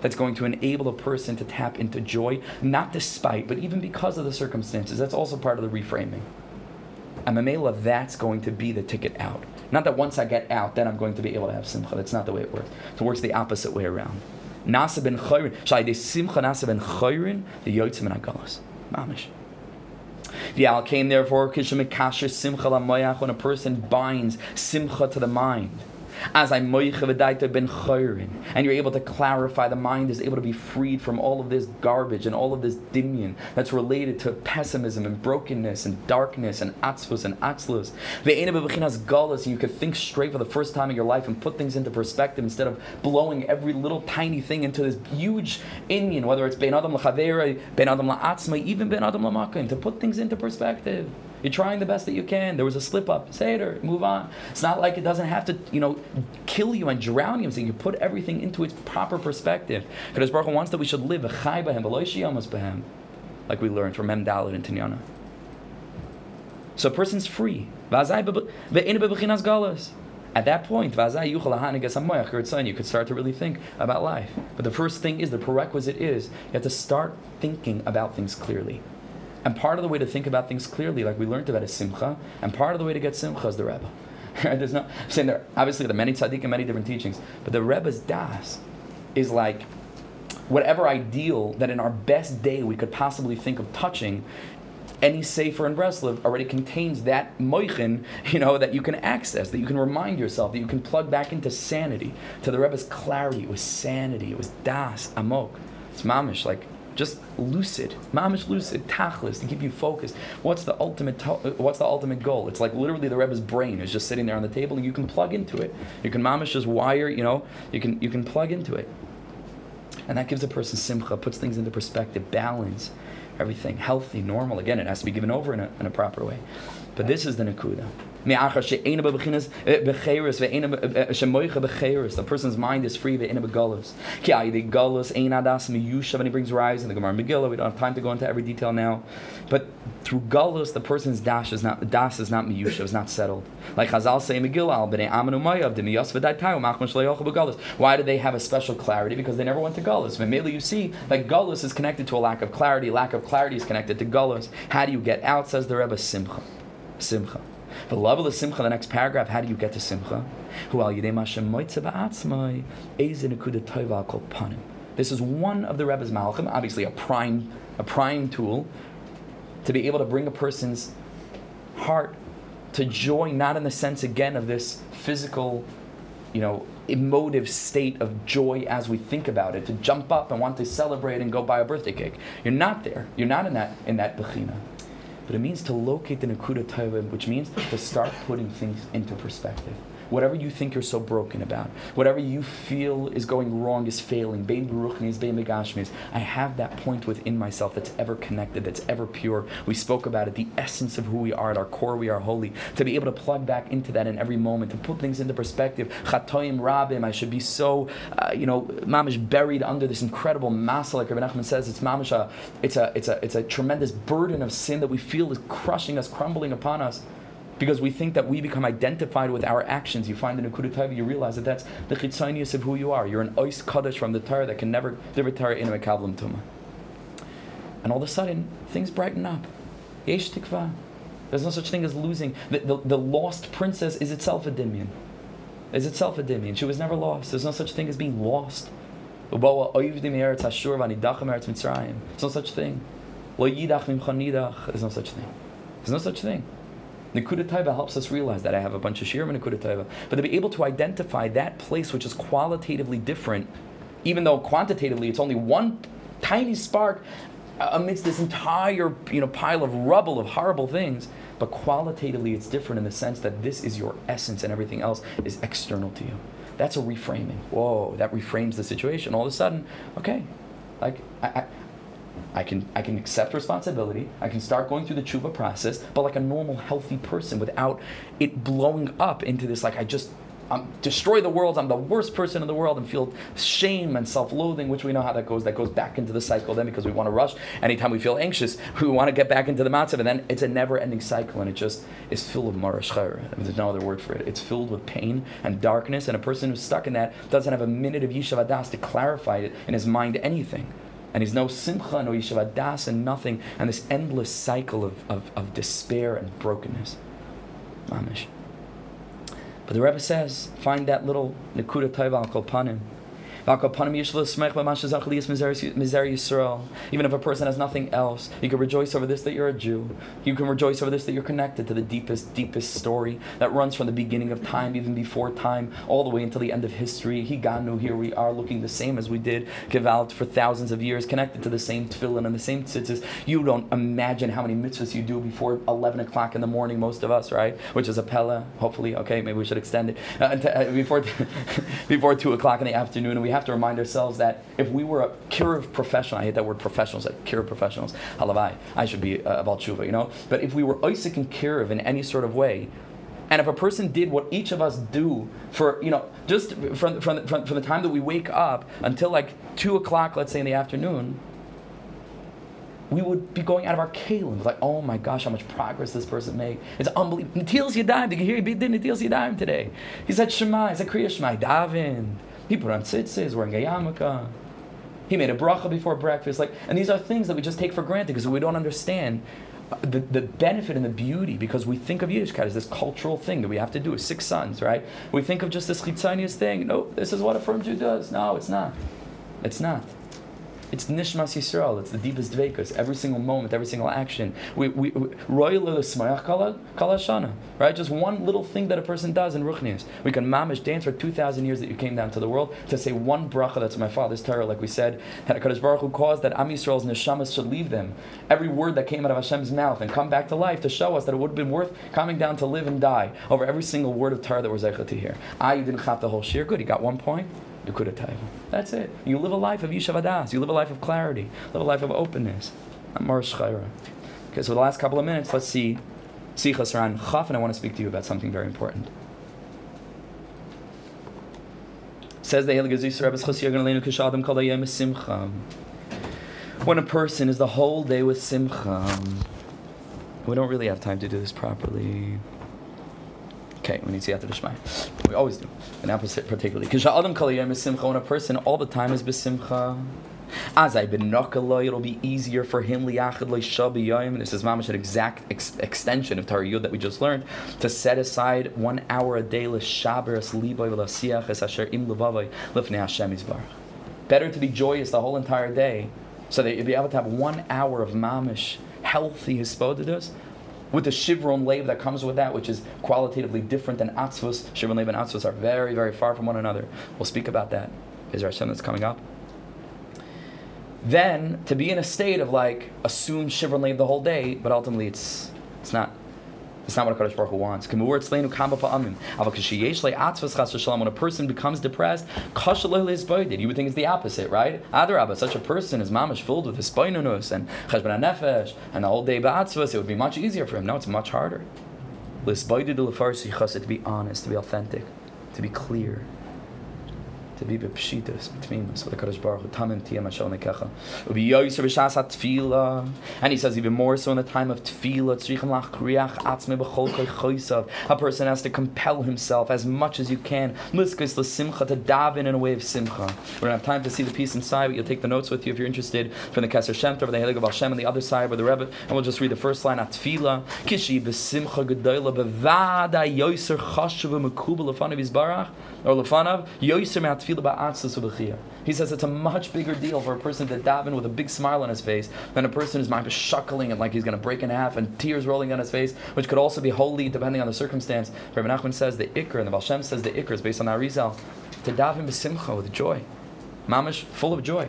that's going to enable a person to tap into joy, not despite, but even because of the circumstances. That's also part of the reframing. And Mamela, that's going to be the ticket out. Not that once I get out, then I'm going to be able to have simcha. That's not the way it works. It works the opposite way around. Nasa ben chayrin. Shai de simcha nasa ben chayrin, the yotzim and agalas. Mamish. The al came therefore kishem simcha la when a person binds simcha to the mind as I moicha ben chayrin, and you're able to clarify, the mind is able to be freed from all of this garbage and all of this dimion that's related to pessimism and brokenness and darkness and atzvus and atzlos. atzlus. galus, and you could think straight for the first time in your life and put things into perspective instead of blowing every little tiny thing into this huge Indian, whether it's ben adam lachavera, ben adam la'atzma, even ben adam la'makim, to put things into perspective. You're trying the best that you can. There was a slip up. Say it or move on. It's not like it doesn't have to, you know, kill you and drown you. So you put everything into its proper perspective. Because Baruch Hu wants that we should live like we learned from Mem Dalit and Tinyana. So a person's free. At that point, you could start to really think about life. But the first thing is, the prerequisite is, you have to start thinking about things clearly. And part of the way to think about things clearly, like we learned about, is simcha. And part of the way to get simcha is the Rebbe. There's no I'm saying there. Obviously, there are many tzaddik and many different teachings, but the Rebbe's das is like whatever ideal that in our best day we could possibly think of touching. Any sefer in Breslov already contains that moichin, you know, that you can access, that you can remind yourself, that you can plug back into sanity. To the Rebbe's clarity, it was sanity, it was das, amok. It's mamish, like just lucid, mamish lucid, tachlis, to keep you focused. What's the ultimate? To- uh, what's the ultimate goal? It's like literally the Rebbe's brain is just sitting there on the table, and you can plug into it. You can mamish just wire. You know, you can you can plug into it, and that gives a person simcha, puts things into perspective, balance, everything healthy, normal. Again, it has to be given over in a, in a proper way. But this is the nakuda. Eh, eh, the person's mind is free ein adas miyusha and he brings rise in the Gemara Megillah. We don't have time to go into every detail now, but through galus the person's dash is not das is not miyusha is not settled. Like Chazal say Megillah b'nei amanu mayav de miyas v'daytayu machmash le'yochu begalus. Why do they have a special clarity? Because they never went to galus. But mainly you see that galus is connected to a lack of clarity. Lack of clarity is connected to galus. How do you get out? Says the Rebbe Simcha. Simcha. The level of simcha, the next paragraph, how do you get to simcha? This is one of the Rebbe's malachim, obviously a prime, a prime tool to be able to bring a person's heart to joy, not in the sense again of this physical, you know, emotive state of joy as we think about it, to jump up and want to celebrate and go buy a birthday cake. You're not there. You're not in that in that bechina but it means to locate the Nekuda Tova, which means to start putting things into perspective whatever you think you're so broken about, whatever you feel is going wrong, is failing, begashmis, I have that point within myself that's ever connected, that's ever pure. We spoke about it, the essence of who we are, at our core we are holy. To be able to plug back into that in every moment, to put things into perspective. Chatoim rabim, I should be so, uh, you know, mamish buried under this incredible masa, like Rabbi Nachman says, it's mamish, a, it's a, it's a, it's a tremendous burden of sin that we feel is crushing us, crumbling upon us because we think that we become identified with our actions. You find in Nekuda Tova, you realize that that's the chitzonius of who you are. You're an ois kaddish from the Torah that can never deliver Torah in a mekablim tuma. And all of a sudden, things brighten up. Yesh tikva. There's no such thing as losing. The, the, the lost princess is itself a dimion. Is itself a dimion. She was never lost. There's no such thing as being lost. No such thing. There's no such thing. There's no such thing. Nekuda Tova helps us realize that. I have a bunch of Shirim in Taiva. But to be able to identify that place which is qualitatively different, even though quantitatively it's only one tiny spark uh, amidst this entire you know, pile of rubble of horrible things, but qualitatively it's different in the sense that this is your essence and everything else is external to you. That's a reframing. Whoa, that reframes the situation. All of a sudden, okay, like I, I I can I can accept responsibility. I can start going through the tshuva process, but like a normal, healthy person, without it blowing up into this like I just I'm destroy the world. I'm the worst person in the world, and feel shame and self-loathing, which we know how that goes. That goes back into the cycle then because we want to rush. Anytime we feel anxious, we want to get back into the matzav, and then it's a never-ending cycle, and it just is filled with marash There's no other word for it. It's filled with pain and darkness, and a person who's stuck in that doesn't have a minute of yishuv hadaas to clarify it in his mind anything. And he's no simcha, no yishuv hadaas, and nothing, and this endless cycle of, of, of despair and brokenness. Mamish. But the Rebbe says, find that little nekuda tova al kolpanim. Even if a person has nothing else, you can rejoice over this that you're a Jew. You can rejoice over this that you're connected to the deepest, deepest story that runs from the beginning of time, even before time, all the way until the end of history. Higanu, here we are looking the same as we did, Gevalt for thousands of years, connected to the same tefillin and the same tzitzis. You don't imagine how many mitzvahs you do before 11 o'clock in the morning, most of us, right? Which is a pella, hopefully. Okay, maybe we should extend it. Uh, to, uh, before, before 2 o'clock in the afternoon, and we have to remind ourselves that if we were a kiruv professional, I hate that word professionals, like kiruv professionals, halavai, I should be uh, about tshuva, you know? But if we were Isaac and kiruv in any sort of way, and if a person did what each of us do for, you know, just from, from, from, from the time that we wake up until like 2 o'clock, let's say in the afternoon, we would be going out of our kalim. Like, oh my gosh, how much progress this person made. It's unbelievable. Natilas Yadayim, did you hear he did Natilas Yadayim today? He said Shema, he said Kriya Shema, Davin. He put on tzitzis, wearing a yarmulke. He made a bracha before breakfast. Like, and these are things that we just take for granted because we don't understand uh, the, the benefit and the beauty because we think of Yiddishkeit as this cultural thing that we have to do with six sons, right? We think of just this chitzanius thing. No, this is what a firm Jew does. No, it's not. It's not. It's Nishmas Yisrael. It's the deepest dvekas. Every single moment, every single action. We we royal kalashana. Right? Just one little thing that a person does in Ruchnius. We can mamish dance for two thousand years that you came down to the world to say one bracha that's my father's Torah, like we said, that Hakadosh Baruch Hu caused that Am Yisrael's neshamas should leave them. Every word that came out of Hashem's mouth and come back to life to show us that it would have been worth coming down to live and die over every single word of Torah that we're to hear. Ah, you didn't chop the whole shir. Good, you got one point. That's it. You live a life of Yishuv Hadaas. You live a life of clarity. Live a life of openness. Not Chaira. Okay, so the last couple of minutes, let's see Sichas Ran Chaf, and I want to speak to you about something very important. Says the Simcha. When a person is the whole day with Simcha, we don't really have time to do this properly. Okay, we need to the Shmai. We always do. And opposite particularly. Because Adam Kaliyam is Simcha when a person all the time is Besimcha. As I been it'll be easier for him liyachid This is mamish an exact ex- extension of Torah that we just learned to set aside one hour a day l'shaberes liboy v'lasiach es asher im levavoy lifnei Hashem yisbarach. Better to be joyous the whole entire day, so that you'll be able to have one hour of mamish healthy hisbodedus with the Shivron Lev that comes with that, which is qualitatively different than Atzvus. Shivron Lev and Atzvus are very, very far from one another. We'll speak about that. Is there a that's coming up? Then to be in a state of like assume Shivron Lev the whole day, but ultimately it's it's not it's not what HaKadosh Baruch Hu wants. When a person becomes depressed, you would think it's the opposite, right? Adarabba, such a person is mamish filled with hispainunus and cheshbon nefesh and whole day ba'atzvas, it would be much easier for him. No, it's much harder. To be honest, to be authentic, to be clear to be bepshitas between us. With the Kadosh Baruch Hu tamim tiyam ashal nekecha ubi yoyser b'shas tefillah and he says even more so in the time of tefillah tzrichem lach kriach atzme b'chol kol choysav. A person has to compel himself as much as you can liskis l'simcha to daven in a way of simcha. We don't have time to see the piece inside but you'll take the notes with you if you're interested from the Keser Shem Tov the Helig of Hashem on the other side where the Rebbe. And we'll just read the first line at tefillah kishi b'simcha gedoyla bevada yoyser chashuv mekubel lefanav yizbarach or lefanav yoyser me'at he says it's a much bigger deal for a person to daven with a big smile on his face than a person who's mind shuckling and like he's going to break in half and tears rolling on his face, which could also be holy depending on the circumstance. Rabbi Nachman says the ikr and the Baal Shem says the ikr is based on Arizal to daven b'simcha with joy, mamish full of joy.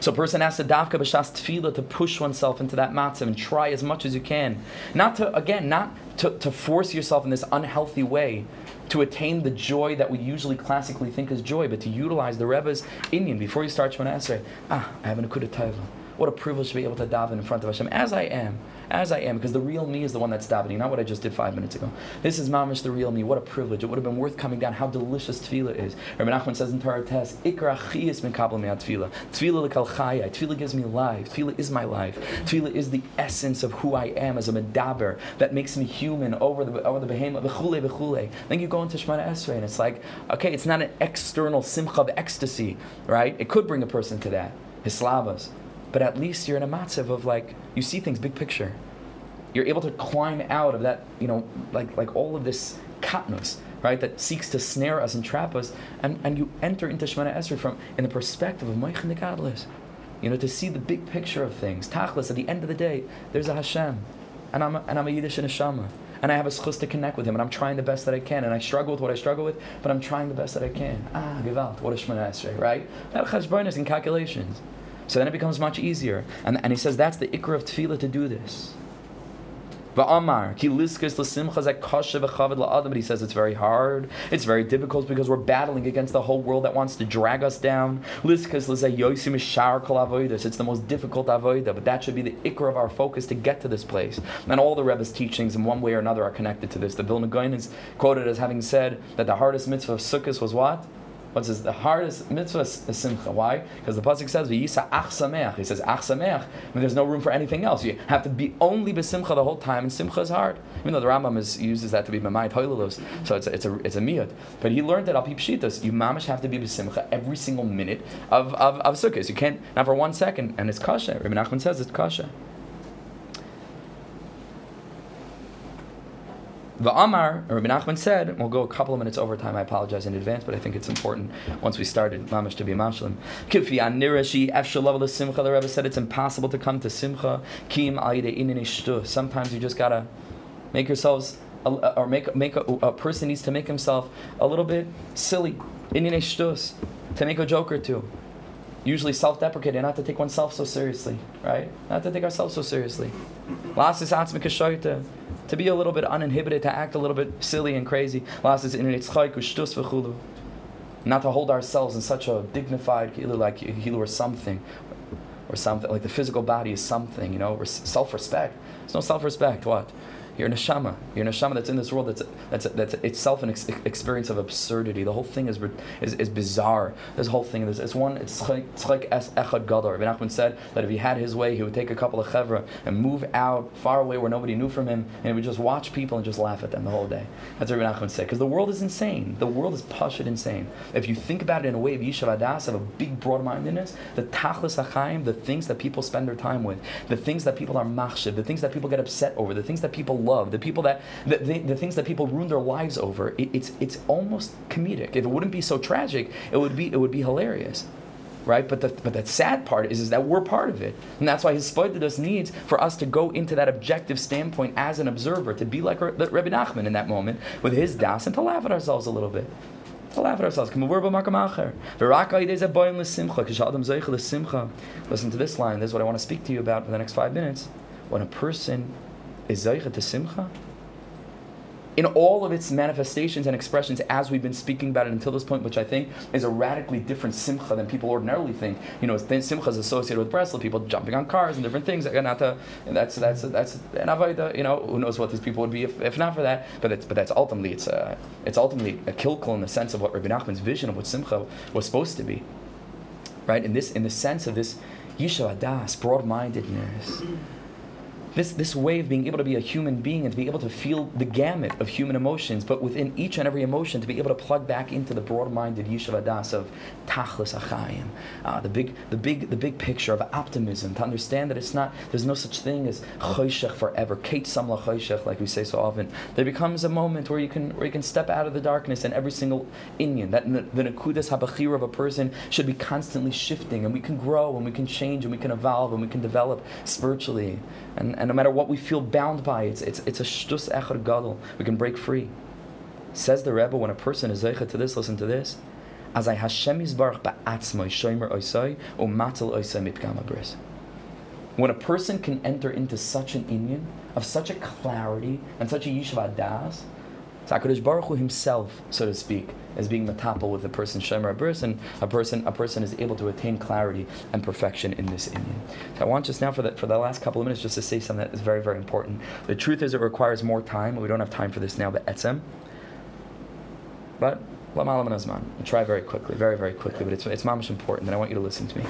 So a person has to dafka b'shas tefillah to push oneself into that matzav and try as much as you can. Not to again, not to, to force yourself in this unhealthy way to attain the joy that we usually classically think is joy, but to utilize the Rebbe's Indian before you start Shemona Esrei. Ah, I have an Akudah Taiva. What a privilege to be able to daven in front of Hashem as I am as I am, because the real me is the one that's davening, not what I just did five minutes ago. This is mamish the real me. What a privilege! It would have been worth coming down. How delicious tefillah is. Rabbi Nachman says in Torah test, Ikra chiyas tefillah. Tefillah lekal chaya. Tefillah gives me life. Tefillah is my life. Tefillah is the essence of who I am as a medaber that makes me human over the over the behemoth. V'chule v'chule. Then you go into Shemona Esrei, and it's like, okay, it's not an external simcha of ecstasy, right? It could bring a person to that. His slavas but at least you're in a matzav of like you see things big picture. You're able to climb out of that, you know, like like all of this katnus, right, that seeks to snare us and trap us, and, and you enter into Shemona Esrei from in the perspective of Moichin Gadlis. You know, to see the big picture of things. Tachlis, at the end of the day, there's a Hashem. And I'm a, and I'm a Yiddish neshama. And I have a schus to connect with him, and I'm trying the best that I can. And I struggle with what I struggle with, but I'm trying the best that I can. Ah, Gewalt, what a Shemona Esrei, right? That cheshbonis and calculations. So then it becomes much easier. And, and he says that's the ikra of tefillah to do this. But he says it's very hard, it's very difficult because we're battling against the whole world that wants to drag us down. It's the most difficult avoida, but that should be the ikr of our focus to get to this place. And all the Rebbe's teachings, in one way or another, are connected to this. The Vilna Gaon is quoted as having said that the hardest mitzvah of Sukkot was what? What's this? The hardest mitzvah is simcha. Why? Because the pasuk says v'yisa ach sameach. He says ach sameach. I mean, there's no room for anything else. You have to be only besimcha the whole time, and simcha is hard. Even though the Rambam is, uses that to be mamai toilelos, so it's a, it's a it's a miyad. But he learned that al pipshitas. You mamish have to be besimcha every single minute of of, of sukkahs. You can't not for one second, and it's kasha. Rabbi Nachman says it's kasha. The Amar, Rabbi Nachman said, we'll go a couple of minutes over time. I apologize in advance, but I think it's important once we started Mamash to be Mashlim. Kifi Nirashi, Efshal level of Simcha. The Rebbe said it's impossible to come to Simcha. Kim Sometimes you just gotta make yourselves, or make make a, a, person needs to make himself a little bit silly. To make a joke or two usually self-deprecating, not to take oneself so seriously, right? Not to take ourselves so seriously to be a little bit uninhibited, to act a little bit silly and crazy. Not to hold ourselves in such a dignified, like healer or something, or something like the physical body is something, you know, self-respect. There's no self-respect. What? You're a neshama. You're a neshama that's in this world that's that's that's itself an ex- experience of absurdity. The whole thing is is, is bizarre. This whole thing is it's one it's like like echad gadol. Rabbi Nachman said that if he had his way, he would take a couple of chevra and move out far away where nobody knew from him, and he would just watch people and just laugh at them the whole day. That's what Rabbi Nachman said. Because the world is insane. The world is pashut insane. If you think about it in a way of yishuv hadaas, of a big broad-mindedness, the tachlis achaim, the things that people spend their time with, the things that people are machshiv, the things that people get upset over, the things that people love, the people that the, the, the things that people ruin their lives over. It, it's it's almost comedic. If it wouldn't be so tragic, it would be it would be hilarious. Right, but the but the sad part is, is that we're part of it, and that's why his us needs for us to go into that objective standpoint as an observer, to be like Rabbi Nachman in that moment with his das, and to laugh at ourselves a little bit to laugh at ourselves. Listen to this line. This is what I want to speak to you about for the next five minutes. When a person is Zaycha to Simcha? In all of its manifestations and expressions, as we've been speaking about it until this point, which I think is a radically different simcha than people ordinarily think. You know, simcha is associated with Breslov, people jumping on cars and different things. And that's that's that's an avodah. You know, who knows what these people would be if, if not for that. But it's, but that's ultimately it's a it's ultimately a kilkel in the sense of what Rabbi Nachman's vision of what simcha was supposed to be. Right in this in the sense of this yisha adas, broad mindedness this, this way of being able to be a human being and to be able to feel the gamut of human emotions, but within each and every emotion to be able to plug back into the broad-minded Yishuv Hadaas of Tachlis Achayim, uh, the big, the big, the big picture of optimism. To understand that it's not, there's no such thing as Choshech forever, Kate Samla Choshech, like we say so often. There becomes a moment where you can, where you can step out of the darkness, and every single Inyan, that the Nakudas Habachir of a person should be constantly shifting, and we can grow, and we can change, and we can evolve, and we can develop spiritually. And, and no matter what we feel bound by, it's, it's, it's a shtus echad gadol. We can break free. Says the Rebbe, when a person is zeichet to this, listen to this. As I Hashem yizbarach ba'atzmai shomer oisai o matel oisai mipgam abris. When a person can enter into such an inyan, of such a clarity and such a yishav das, Hakadosh Baruch Hu himself, so to speak, is being metapel with a person shemer a and a person a person is able to attain clarity and perfection in this inyan. So I want just now for the for the last couple of minutes just to say something that is very very important. The truth is it requires more time. We don't have time for this now, but etzem. But lamalam. I'll try very quickly, very very quickly, but it's it's mamish important, and I want you to listen to me.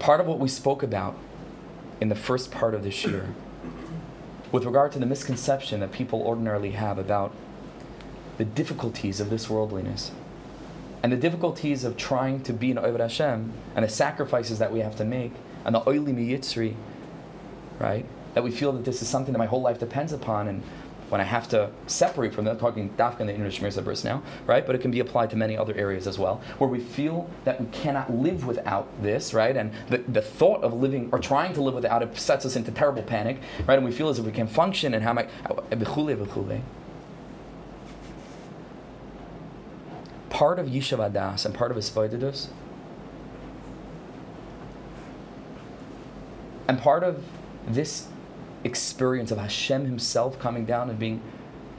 Part of what we spoke about in the first part of this year with regard to the misconception that people ordinarily have about the difficulties of this worldliness and the difficulties of trying to be an Ovid Hashem and the sacrifices that we have to make and the oily miyitzri, right? That we feel that this is something that my whole life depends upon and when I have to separate from that, talking dafka in the English Shmir now, right? But it can be applied to many other areas as well, where we feel that we cannot live without this, right? And the, the thought of living or trying to live without it sets us into terrible panic, right? And we feel as if we can function and how am I, part of Yishuv Hadaas and part of Hisbodedus and part of this experience of Hashem Himself coming down and being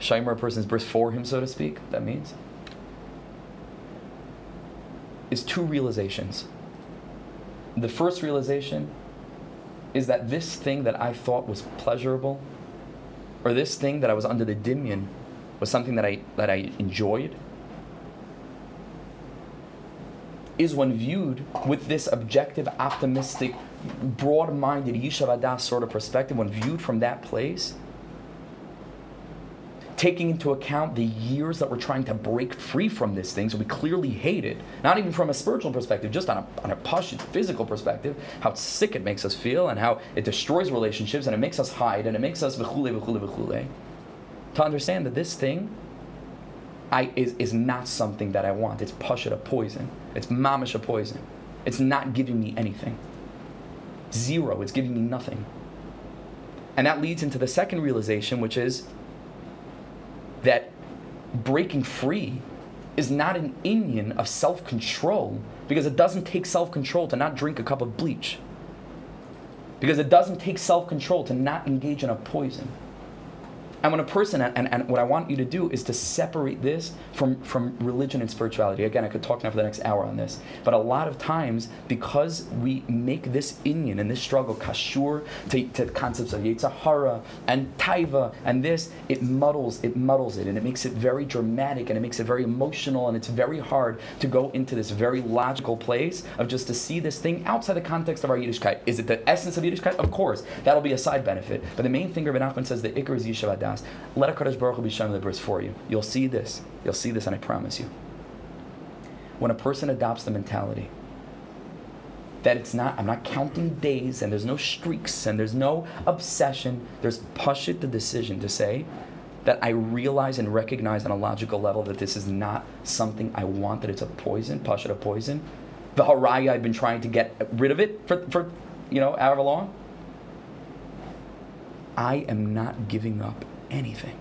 Shaimer, a person's birth for Him, so to speak, that means, is two realizations. The first realization is that this thing that I thought was pleasurable, or this thing that I was under the dimion, was something that I, that I enjoyed, is when viewed with this objective, optimistic, broad minded Yishuv Hadaas sort of perspective, when viewed from that place, taking into account the years that we're trying to break free from this thing, so we clearly hate it, not even from a spiritual perspective, just on a, on a push, physical perspective, how sick it makes us feel and how it destroys relationships and it makes us hide and it makes us v'chule, v'chule, v'chule. To understand that this thing I, is, is not something that I want. It's pasha, a poison. It's mamish, a poison. It's not giving me anything. Zero. It's giving me nothing. And that leads into the second realization, which is that breaking free is not an inyan of self control because it doesn't take self control to not drink a cup of bleach. Because it doesn't take self control to not engage in a poison. And when a person, and, and what I want you to do is to separate this from, from religion and spirituality. Again, I could talk now for the next hour on this. But a lot of times, because we make this inyan and this struggle kashur to, to concepts of Yetzirah and Taiva and this, it muddles, it muddles it and it makes it very dramatic and it makes it very emotional and it's very hard to go into this very logical place of just to see this thing outside the context of our Yiddishkeit. Is it the essence of Yiddishkeit? Of course. That'll be a side benefit. But the main thing Rabbi Nachman says the Iker is Yishuv das. Let a Kadosh Baruch Hu be Shem the for you. You'll see this. You'll see this, and I promise you. When a person adopts the mentality that it's not, I'm not counting days, and there's no streaks, and there's no obsession, there's push it the decision to say, that I realize and recognize on a logical level that this is not something I want, that it's a poison, push it a poison. The haraya, I've been trying to get rid of it for, for you know, however long. I am not giving up anything.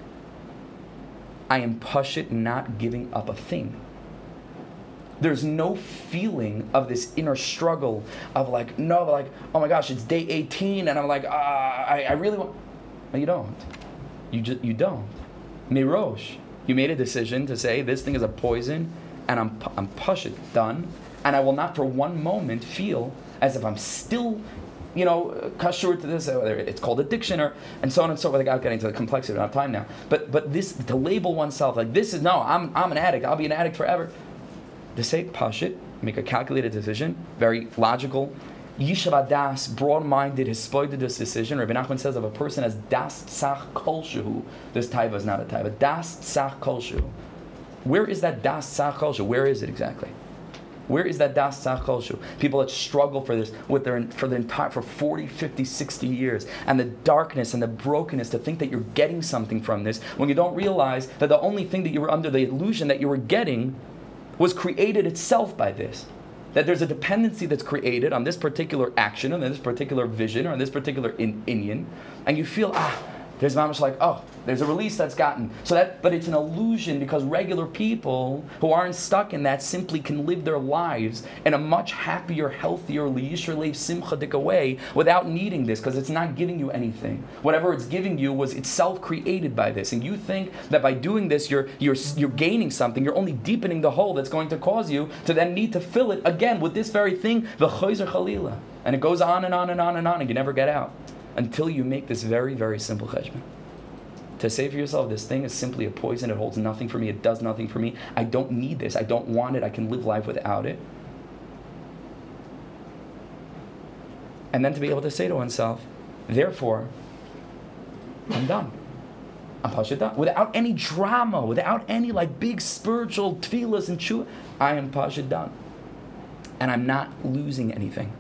I am Pashit not giving up a thing. There's no feeling of this inner struggle of like, no, like, oh my gosh, it's day 18, and I'm like, ah, I, I really want. No, you don't. You just you don't. Mirosh, you made a decision to say this thing is a poison, and I'm I'm Pashit done, and I will not for one moment feel as if I'm still you know, kashur to this, uh, whether it's called addiction or and so on and so forth. Without getting into the complexity, I don't have time now. But but this to label oneself like this is no, I'm I'm an addict. I'll be an addict forever. To say pashit, make a calculated decision, very logical. Yishuv das, broad-minded, hispoided this decision. Rabbi Nachman says of a person as das tzach kolshu. This taiva is not a taiva. Das tzach kolshu. Where is that das tzach kolshu? Where is it exactly? Where is that das koshu? People that struggle for this with their for the entire for 40, 50, 60 years, and the darkness and the brokenness to think that you're getting something from this when you don't realize that the only thing that you were under the illusion that you were getting was created itself by this. That there's a dependency that's created on this particular action, on this particular vision, or on this particular in, inyan, and you feel ah There's mamish like, oh, there's a release that's gotten. So that, but it's an illusion because regular people who aren't stuck in that simply can live their lives in a much happier, healthier, liyisher simcha way without needing this because it's not giving you anything. Whatever it's giving you was itself created by this, and you think that by doing this you're you're you're gaining something. You're only deepening the hole that's going to cause you to then need to fill it again with this very thing, the chayzer chalila, and it goes on and on and on and on, and you never get out until you make this very, very simple cheshbon. To say for yourself, this thing is simply a poison, it holds nothing for me, it does nothing for me, I don't need this, I don't want it, I can live life without it. And then to be able to say to oneself, therefore, I'm done. I'm pasha Without any drama, without any like big spiritual tefillas and chua, I am pasha done. And I'm not losing anything.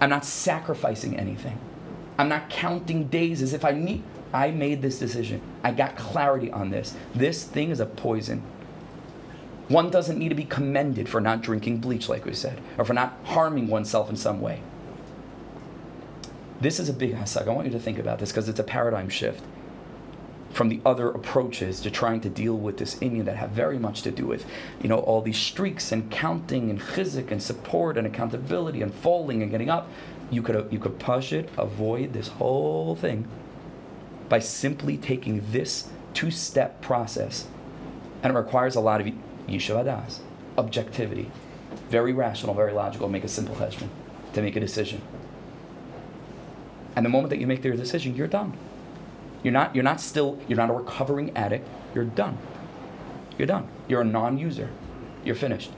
I'm not sacrificing anything. I'm not counting days as if I need. I made this decision. I got clarity on this. This thing is a poison. One doesn't need to be commended for not drinking bleach, like we said, or for not harming oneself in some way. This is a big hasag. I want you to think about this because it's a paradigm shift from the other approaches to trying to deal with this inyan that have very much to do with, you know, all these streaks and counting and chizik and support and accountability and falling and getting up you could you could push it, avoid this whole thing by simply taking this two-step process, and it requires a lot of yishuv objectivity, very rational, very logical. Make a simple judgment to make a decision. And the moment that you make your decision, you're done. You're not you're not still you're not a recovering addict. You're done. You're done. You're a non-user. You're finished.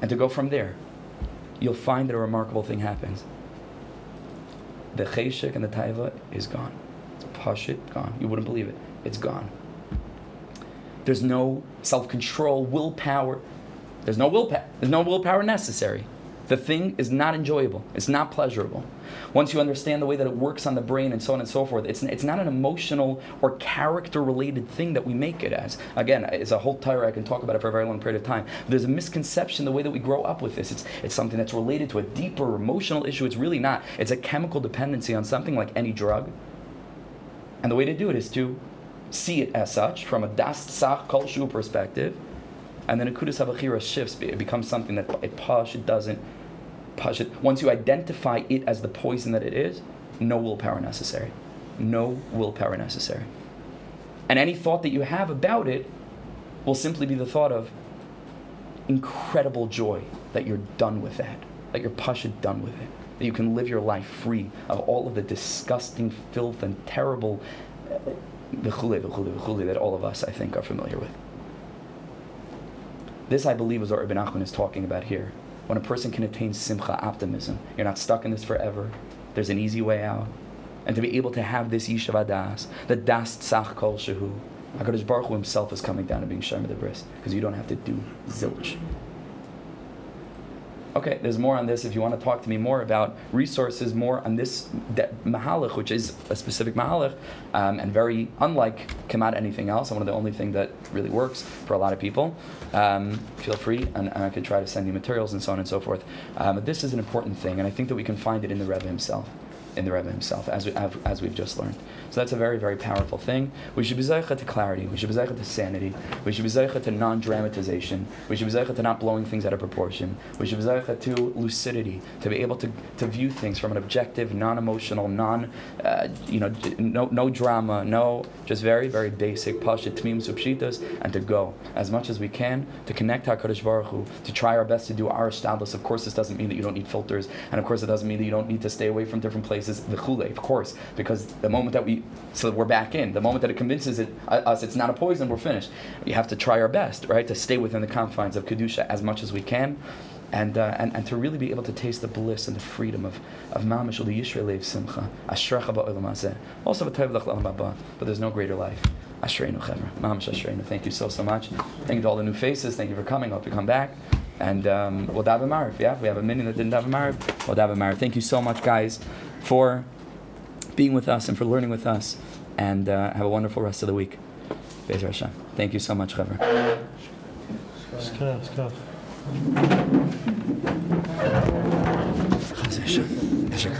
And to go from there you'll find that a remarkable thing happens. The cheshek and the taiva is gone. It's pashit, gone. You wouldn't believe it. It's gone. There's no self control, willpower. There's no willpower. There's no willpower necessary. The thing is not enjoyable. It's not pleasurable. Once you understand the way that it works on the brain and so on and so forth, it's, it's not an emotional or character related thing that we make it as. Again, it's a whole Torah, I can talk about it for a very long period of time. There's a misconception the way that we grow up with this. It's, it's something that's related to a deeper emotional issue. It's really not. It's a chemical dependency on something like any drug. And the way to do it is to see it as such from a das sach kol perspective and then a kudus havachira shifts. It becomes something that it posh, it doesn't push it. Once you identify it as the poison that it is, no willpower necessary. No willpower necessary. And any thought that you have about it will simply be the thought of incredible joy that you're done with that, that you're pasha done with it, that you can live your life free of all of the disgusting filth and terrible uh, that all of us, I think, are familiar with. This, I believe, is what Ibn Achman is talking about here. When a person can attain simcha, optimism, you're not stuck in this forever. There's an easy way out. And to be able to have this yishuv das, the das tzach kol shehu, HaKadosh Baruch Hu himself is coming down and being Shem the bris, because you don't have to do zilch. Okay, there's more on this if you want to talk to me more about resources, more on this de- mahalach, which is a specific mahalach, um, and very unlike Kamat anything else, and one of the only thing that really works for a lot of people. Um, feel free, and, and, I can try to send you materials and so on and so forth. Um, but this is an important thing, and I think that we can find it in the Rebbe himself in the Rebbe himself, as, we, as we've just learned. So that's a very, very powerful thing. We should be zeicha to clarity. We should be zeicha to sanity. We should be zeicha to non-dramatization. We should be zeicha to not blowing things out of proportion. We should be zeicha to lucidity, to be able to, to view things from an objective, non-emotional, non, uh, you know, no, no drama, no, just very, very basic pashit tmim subshitas, and to go as much as we can to connect HaKadosh Baruch Hu, to try our best to do our status. Of course, this doesn't mean that you don't need filters, and of course, it doesn't mean that you don't need to stay away from different places places the chule, of course, because the moment that we, so we're back in. The moment that it convinces it, uh, us it's not a poison, we're finished. We have to try our best, right, to stay within the confines of kedusha as much as we can. And, uh, and, and to really be able to taste the bliss and the freedom of of mamish ul yisrael simcha ashrecha ba'olam hazeh. Also but there's no greater life. Ashreinu chevra mamish ashreinu thank you so so much. Thank you to all the new faces. Thank you for coming. Hope you come back and um, we'll daven Maariv yeah we have a minute that didn't daven Maariv we'll daven Maariv thank you so much guys for being with us and for learning with us. And uh, have a wonderful rest of the week. Thank you so much, Trevor. Chazir